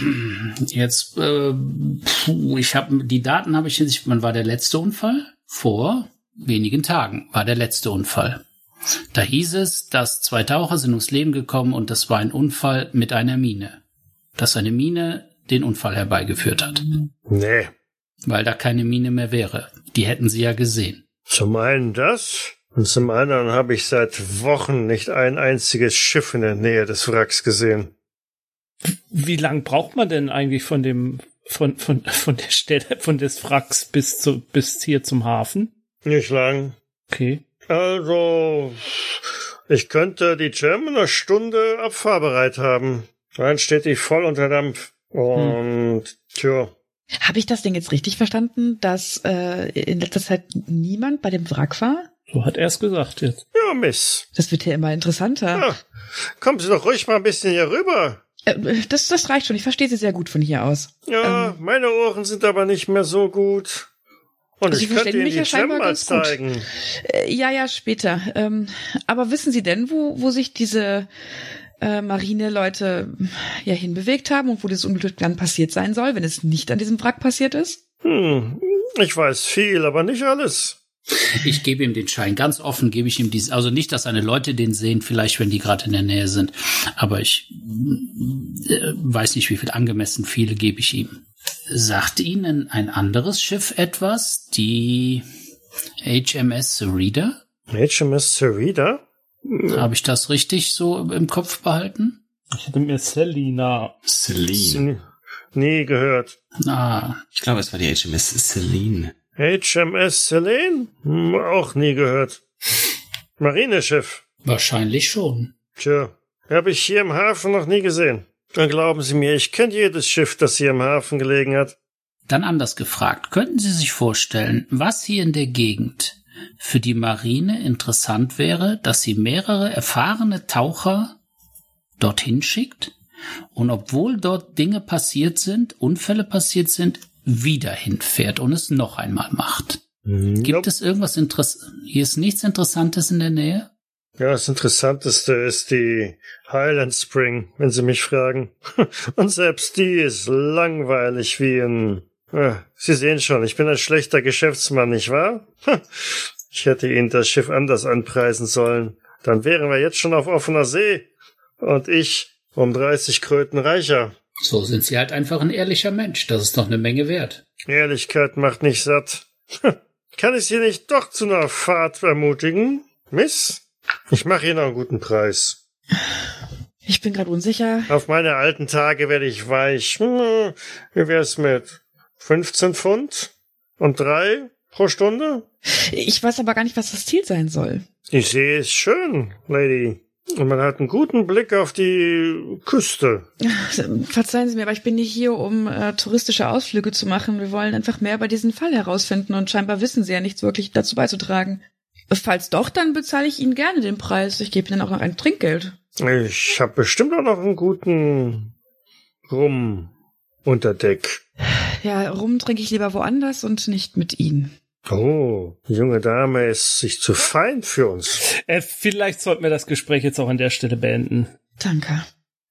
Jetzt, äh, puh, ich habe die Daten habe ich jetzt. Wann war der letzte Unfall? Vor wenigen Tagen war der letzte Unfall. Da hieß es, dass zwei Taucher sind ums Leben gekommen und das war ein Unfall mit einer Mine. Dass eine Mine den Unfall herbeigeführt hat. Nee. Weil da keine Mine mehr wäre. Die hätten sie ja gesehen. Zum einen das, und zum anderen habe ich seit Wochen nicht ein einziges Schiff in der Nähe des Wracks gesehen. Wie lang braucht man denn eigentlich von dem, von, von, von der Stelle, von des Wracks bis zu, bis hier zum Hafen? Nicht lang. Okay. Also, ich könnte die Gem in einer Stunde abfahrbereit haben. Dann steht die voll unter Dampf. Und, tja, Habe ich das Ding jetzt richtig verstanden, dass äh, in letzter Zeit niemand bei dem Wrack war? So hat er es gesagt jetzt. ja, Miss. Das wird ja immer interessanter. Ja, kommen Sie doch ruhig mal ein bisschen hier rüber. Äh, das, das reicht schon. Ich verstehe sie sehr gut von hier aus. Ja, meine Ohren sind aber nicht mehr so gut. Und Sie ich könnte Ihnen mich die gut. zeigen. Äh, ja, ja, später. Ähm, aber wissen Sie denn, wo, wo sich diese äh, Marineleute ja hinbewegt haben und wo dieses Unglück dann passiert sein soll, wenn es nicht an diesem Wrack passiert ist? Hm, ich weiß viel, aber nicht alles. Ich gebe ihm den Schein. Ganz offen gebe ich ihm dies. Also nicht, dass seine Leute den sehen, vielleicht wenn die gerade in der Nähe sind. Aber ich äh, weiß nicht, wie viel angemessen viele gebe ich ihm. Sagt Ihnen ein anderes Schiff etwas? Die HMS Reader? HMS Cerida? Habe ich das richtig so im Kopf behalten? Ich hatte mir Selina. Celine. Nie gehört. Ah, Ich glaube, es war die HMS Celine. HMS Selene? Hm, auch nie gehört. Marineschiff. wahrscheinlich schon. Tja, habe ich hier im Hafen noch nie gesehen. Dann glauben Sie mir, ich kenne jedes Schiff, das hier im Hafen gelegen hat. Dann anders gefragt, könnten Sie sich vorstellen, was hier in der Gegend für die Marine interessant wäre, dass sie mehrere erfahrene Taucher dorthin schickt und obwohl dort Dinge passiert sind, Unfälle passiert sind, wieder hinfährt und es noch einmal macht? Gibt Nope. es irgendwas Interessantes? Hier ist nichts Interessantes in der Nähe? Ja, das Interessanteste ist die Highland Spring, wenn Sie mich fragen. Und selbst die ist langweilig wie ein... Ah, Sie sehen schon, ich bin ein schlechter Geschäftsmann, nicht wahr? Ich hätte Ihnen das Schiff anders anpreisen sollen. Dann wären wir jetzt schon auf offener See. Und ich um 30 Kröten reicher. So sind Sie halt einfach ein ehrlicher Mensch. Das ist doch eine Menge wert. Ehrlichkeit macht nicht satt. Kann ich Sie nicht doch zu einer Fahrt ermutigen? Miss? Ich mache Ihnen einen guten Preis. Ich bin gerade unsicher. Auf meine alten Tage werde ich weich. Hm, Wie wär's mit 15 Pfund und drei pro Stunde? Ich weiß aber gar nicht, was das Ziel sein soll. Die See ist schön, Lady. Und man hat einen guten Blick auf die Küste. Verzeihen Sie mir, aber ich bin nicht hier, um äh, touristische Ausflüge zu machen. Wir wollen einfach mehr über diesen Fall herausfinden und scheinbar wissen Sie ja nichts wirklich dazu beizutragen. Falls doch, dann bezahle ich Ihnen gerne den Preis. Ich gebe Ihnen auch noch ein Trinkgeld. Ich habe bestimmt auch noch einen guten Rum unter Deck. Ja, rum trinke ich lieber woanders und nicht mit Ihnen. Oh, die junge Dame ist sich zu fein für uns. Äh, vielleicht sollten wir das Gespräch jetzt auch an der Stelle beenden. Danke.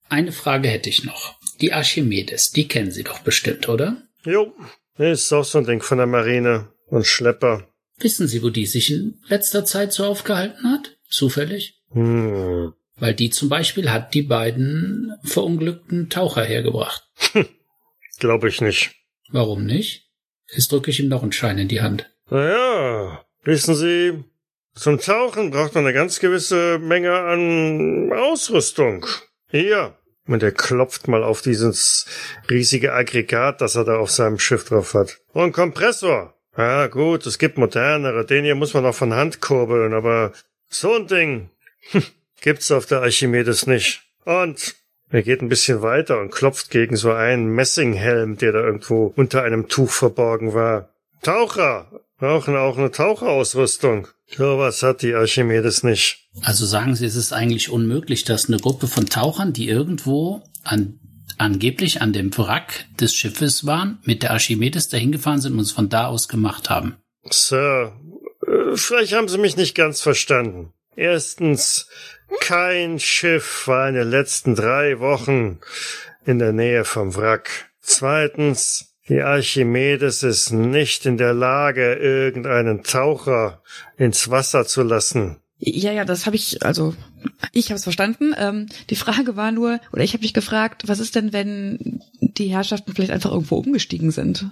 Eine Frage hätte ich noch. Die Archimedes, die kennen Sie doch bestimmt, oder? Jo, ist auch so ein Ding von der Marine und Schlepper. Wissen Sie, wo die sich in letzter Zeit so aufgehalten hat? Zufällig? Hm. Weil die zum Beispiel hat die beiden verunglückten Taucher hergebracht. Glaube ich nicht. Warum nicht? Jetzt drücke ich ihm noch einen Schein in die Hand. Naja, wissen Sie, zum Tauchen braucht man eine ganz gewisse Menge an Ausrüstung. Hier. Und er klopft mal auf dieses riesige Aggregat, das er da auf seinem Schiff drauf hat. Und Kompressor. Ja, gut, es gibt modernere. Den hier muss man auch von Hand kurbeln, aber so ein Ding hm, gibt's auf der Archimedes nicht. Und er geht ein bisschen weiter und klopft gegen so einen Messinghelm, der da irgendwo unter einem Tuch verborgen war. Taucher! Brauchen auch eine Taucherausrüstung. Sowas hat die Archimedes nicht. Also sagen Sie, es ist eigentlich unmöglich, dass eine Gruppe von Tauchern, die irgendwo an, angeblich an dem Wrack des Schiffes waren, mit der Archimedes dahin gefahren sind und es von da aus gemacht haben. Sir, äh, vielleicht haben Sie mich nicht ganz verstanden. Erstens, kein Schiff war in den letzten drei Wochen in der Nähe vom Wrack. Zweitens, die Archimedes ist nicht in der Lage, irgendeinen Taucher ins Wasser zu lassen. Ja, ja, das habe ich, also ich habe es verstanden. Ähm, die Frage war nur, oder ich habe mich gefragt, was ist denn, wenn die Herrschaften vielleicht einfach irgendwo umgestiegen sind?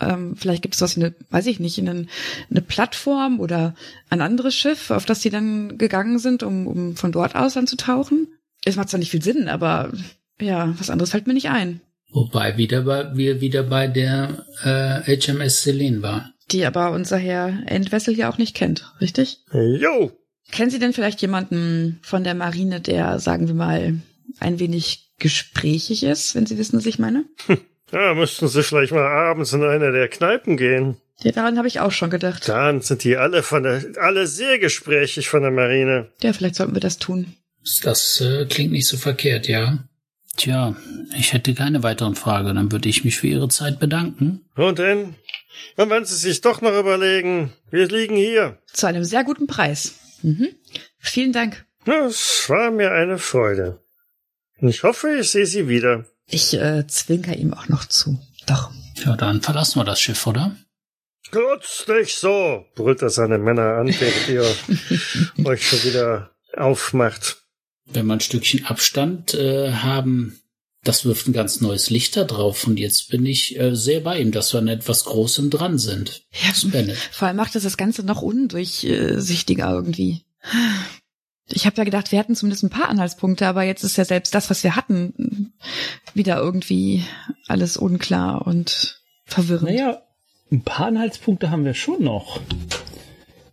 Ähm, vielleicht gibt es was, eine, weiß ich nicht, eine, eine Plattform oder ein anderes Schiff, auf das sie dann gegangen sind, um, um von dort aus anzutauchen. Es macht zwar nicht viel Sinn, aber ja, was anderes fällt mir nicht ein. Wobei wieder bei, wir wieder bei der äh, HMS Celine waren. Die aber unser Herr Endwessel ja auch nicht kennt, richtig? Jo! Kennen Sie denn vielleicht jemanden von der Marine, der, sagen wir mal, ein wenig gesprächig ist, wenn Sie wissen, was ich meine? Ja, müssten Sie vielleicht mal abends in eine der Kneipen gehen. Ja, daran habe ich auch schon gedacht. Dann sind die alle von der, alle sehr gesprächig von der Marine. Ja, vielleicht sollten wir das tun. Das äh, klingt nicht so verkehrt, ja. Tja, ich hätte keine weiteren Fragen. Dann würde ich mich für Ihre Zeit bedanken. Und denn? Und wenn Sie sich doch noch überlegen, wir liegen hier. Zu einem sehr guten Preis. Mhm. Vielen Dank. Es war mir eine Freude. Ich hoffe, ich sehe Sie wieder. Ich äh, zwinker ihm auch noch zu. Doch. Ja, dann verlassen wir das Schiff, oder? Glotzt nicht so, brüllt er seine Männer an, während ihr euch schon wieder aufmacht. Wenn wir ein Stückchen Abstand äh, haben, das wirft ein ganz neues Licht da drauf. Und jetzt bin ich äh, sehr bei ihm, dass wir an etwas Großem dran sind. Ja, vor allem macht es das Ganze noch undurchsichtiger irgendwie. Ich habe ja gedacht, wir hätten zumindest ein paar Anhaltspunkte, aber jetzt ist ja selbst das, was wir hatten, wieder irgendwie alles unklar und verwirrend. Naja, ein paar Anhaltspunkte haben wir schon noch.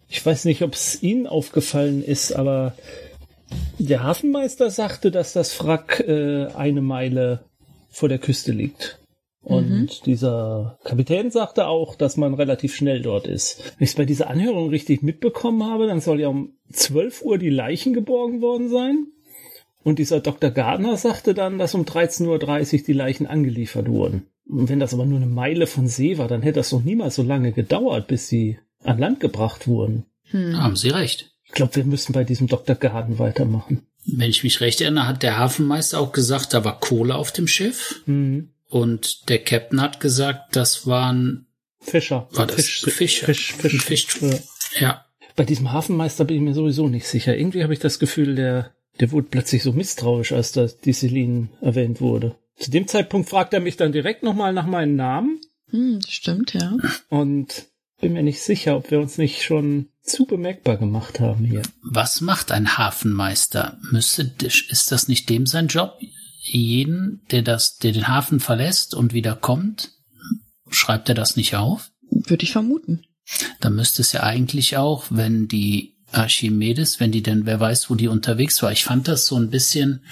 Ich weiß nicht, ob es Ihnen aufgefallen ist, aber der Hafenmeister sagte, dass das Wrack äh, eine Meile vor der Küste liegt. Und mhm. dieser Kapitän sagte auch, dass man relativ schnell dort ist. Wenn ich es bei dieser Anhörung richtig mitbekommen habe, dann soll ja um 12 Uhr die Leichen geborgen worden sein. Und dieser Dr. Gardner sagte dann, dass um 13.30 Uhr die Leichen angeliefert wurden. Und wenn das aber nur eine Meile von See war, dann hätte das doch niemals so lange gedauert, bis sie an Land gebracht wurden. Hm. Haben Sie recht. Ich glaube, wir müssen bei diesem Dr. Garden weitermachen. Wenn ich mich recht erinnere, hat der Hafenmeister auch gesagt, da war Kohle auf dem Schiff. Mhm. Und der Captain hat gesagt, das waren Fischer. War das Fisch, Fischer? Fisch, Fisch. Fisch. Ja. ja. Bei diesem Hafenmeister bin ich mir sowieso nicht sicher. Irgendwie habe ich das Gefühl, der, der wurde plötzlich so misstrauisch, als da die Celine erwähnt wurde. Zu dem Zeitpunkt fragt er mich dann direkt nochmal nach meinem Namen. Hm, stimmt, ja. Und bin mir nicht sicher, ob wir uns nicht schon zu bemerkbar gemacht haben hier. Was macht ein Hafenmeister? Müsste, ist das nicht dem sein Job? Jeden, der das, der den Hafen verlässt und wieder kommt, schreibt er das nicht auf? Würde ich vermuten. Dann müsste es ja eigentlich auch, wenn die Archimedes, wenn die denn, wer weiß, wo die unterwegs war. Ich fand das so ein bisschen,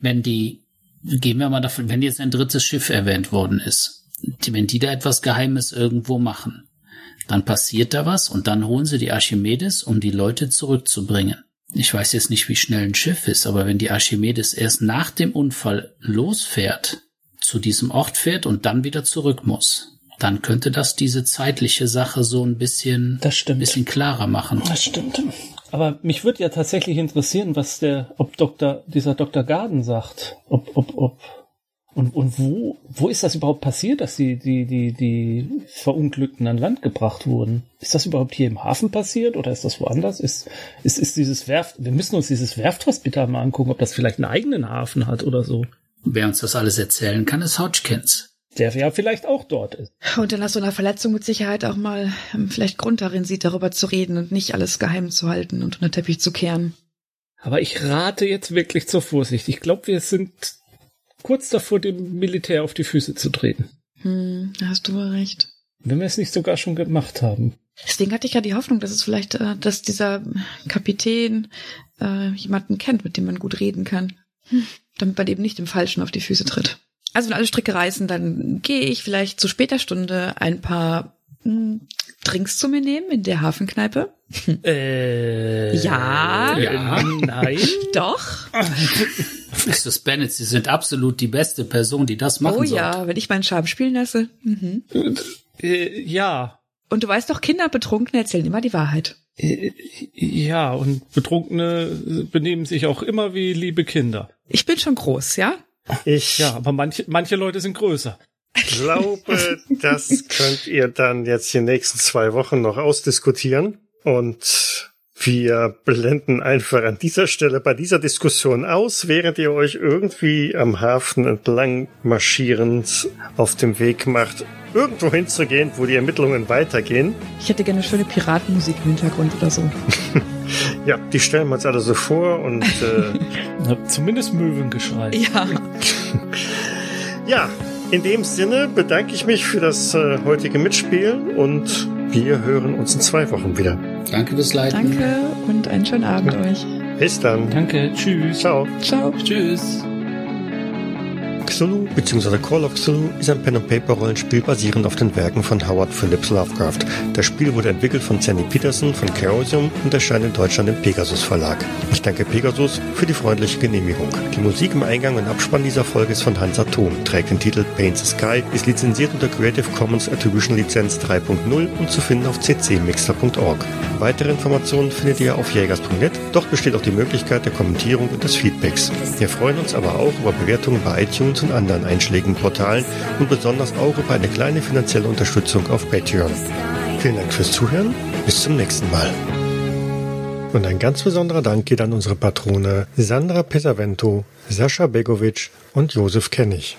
wenn die, gehen wir mal davon, wenn jetzt ein drittes Schiff erwähnt worden ist, wenn die da etwas Geheimes irgendwo machen, dann passiert da was und dann holen sie die Archimedes, um die Leute zurückzubringen. Ich weiß jetzt nicht, wie schnell ein Schiff ist, aber wenn die Archimedes erst nach dem Unfall losfährt, zu diesem Ort fährt und dann wieder zurück muss, dann könnte das diese zeitliche Sache so ein bisschen, das stimmt. Ein bisschen klarer machen. Das stimmt. Aber mich würde ja tatsächlich interessieren, was der, ob Dr., dieser Dr. Garden sagt. Ob, ob, ob, Und, und wo, wo ist das überhaupt passiert, dass die, die, die, die Verunglückten an Land gebracht wurden? Ist das überhaupt hier im Hafen passiert oder ist das woanders? Ist, ist, ist dieses Werft, wir müssen uns dieses Werfthospital mal angucken, ob das vielleicht einen eigenen Hafen hat oder so. Wer uns das alles erzählen kann, ist Hodgkins. Der ja vielleicht auch dort ist. Und dann nach so einer Verletzung mit Sicherheit auch mal ähm, vielleicht Grund darin sieht, darüber zu reden und nicht alles geheim zu halten und unter den Teppich zu kehren. Aber ich rate jetzt wirklich zur Vorsicht. Ich glaube, wir sind kurz davor, dem Militär auf die Füße zu treten. Hm, da hast du wohl recht. Wenn wir es nicht sogar schon gemacht haben. Deswegen hatte ich ja die Hoffnung, dass es vielleicht, äh, dass dieser Kapitän äh, jemanden kennt, mit dem man gut reden kann. Hm, damit man eben nicht dem Falschen auf die Füße tritt. Also wenn alle Stricke reißen, dann gehe ich vielleicht zu später Stunde ein paar hm, Drinks zu mir nehmen in der Hafenkneipe. Äh, Ja. ja. Nein. Doch. Mrs. Bennett, Sie sind absolut die beste Person, die das machen Oh sollte. ja, wenn ich meinen Charme spielen lasse. Mhm. Äh, ja. Und du weißt doch, Kinder betrunken erzählen immer die Wahrheit. Äh, Ja, und Betrunkene benehmen sich auch immer wie liebe Kinder. Ich bin schon groß, ja? Ich Ja, aber manche, manche Leute sind größer. Glaube, das könnt ihr dann jetzt die nächsten zwei Wochen noch ausdiskutieren. Und wir blenden einfach an dieser Stelle bei dieser Diskussion aus, während ihr euch irgendwie am Hafen entlang marschierend auf dem Weg macht, irgendwo hinzugehen, wo die Ermittlungen weitergehen. Ich hätte gerne schöne Piratenmusik im Hintergrund oder so. Ja, die stellen wir uns alle so vor und äh, Zumindest Möwengeschrei. Ja. ja, in dem Sinne bedanke ich mich für das äh, heutige Mitspielen und wir hören uns in zwei Wochen wieder. Danke fürs Leiten. Danke und einen schönen Abend euch. Bis dann. Danke, tschüss. Ciao. Ciao. Tschüss. Cthulhu bzw. Call of Cthulhu ist ein Pen-and-Paper-Rollenspiel basierend auf den Werken von Howard Phillips Lovecraft. Das Spiel wurde entwickelt von Sandy Peterson von Chaosium und erscheint in Deutschland im Pegasus Verlag. Ich danke Pegasus für die freundliche Genehmigung. Die Musik im Eingang und Abspann dieser Folge ist von Hans Atom, trägt den Titel Paint the Sky, ist lizenziert unter Creative Commons Attribution Lizenz 3.0 und zu finden auf ccmixter.org. Weitere Informationen findet ihr auf jägers.net, dort besteht auch die Möglichkeit der Kommentierung und des Feedbacks. Wir freuen uns aber auch über Bewertungen bei iTunes und anderen einschlägigen Portalen und besonders auch über eine kleine finanzielle Unterstützung auf Patreon. Vielen Dank fürs Zuhören, bis zum nächsten Mal. Und ein ganz besonderer Dank geht an unsere Patrone Sandra Pesavento, Sascha Begovic und Josef Kennig.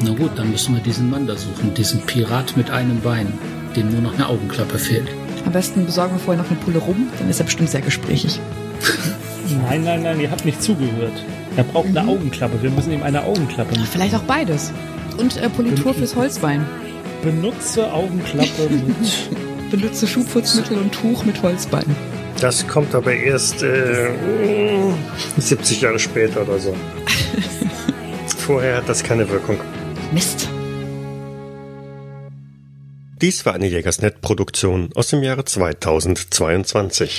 Na gut, dann müssen wir diesen Mann da suchen, diesen Pirat mit einem Bein, dem nur noch eine Augenklappe fehlt. Am besten besorgen wir vorher noch eine Pulle rum, dann ist er bestimmt sehr gesprächig. Nein, nein, nein, ihr habt nicht zugehört. Er braucht eine Augenklappe. Wir müssen ihm eine Augenklappe machen. Vielleicht auch beides. Und äh, Politur fürs Holzbein. Benutze Augenklappe mit. Benutze Schuhputzmittel und Tuch mit Holzbein. Das kommt aber erst äh, 70 Jahre später oder so. Vorher hat das keine Wirkung. Mist. Dies war eine Jägersnet-Produktion aus dem Jahre 2022.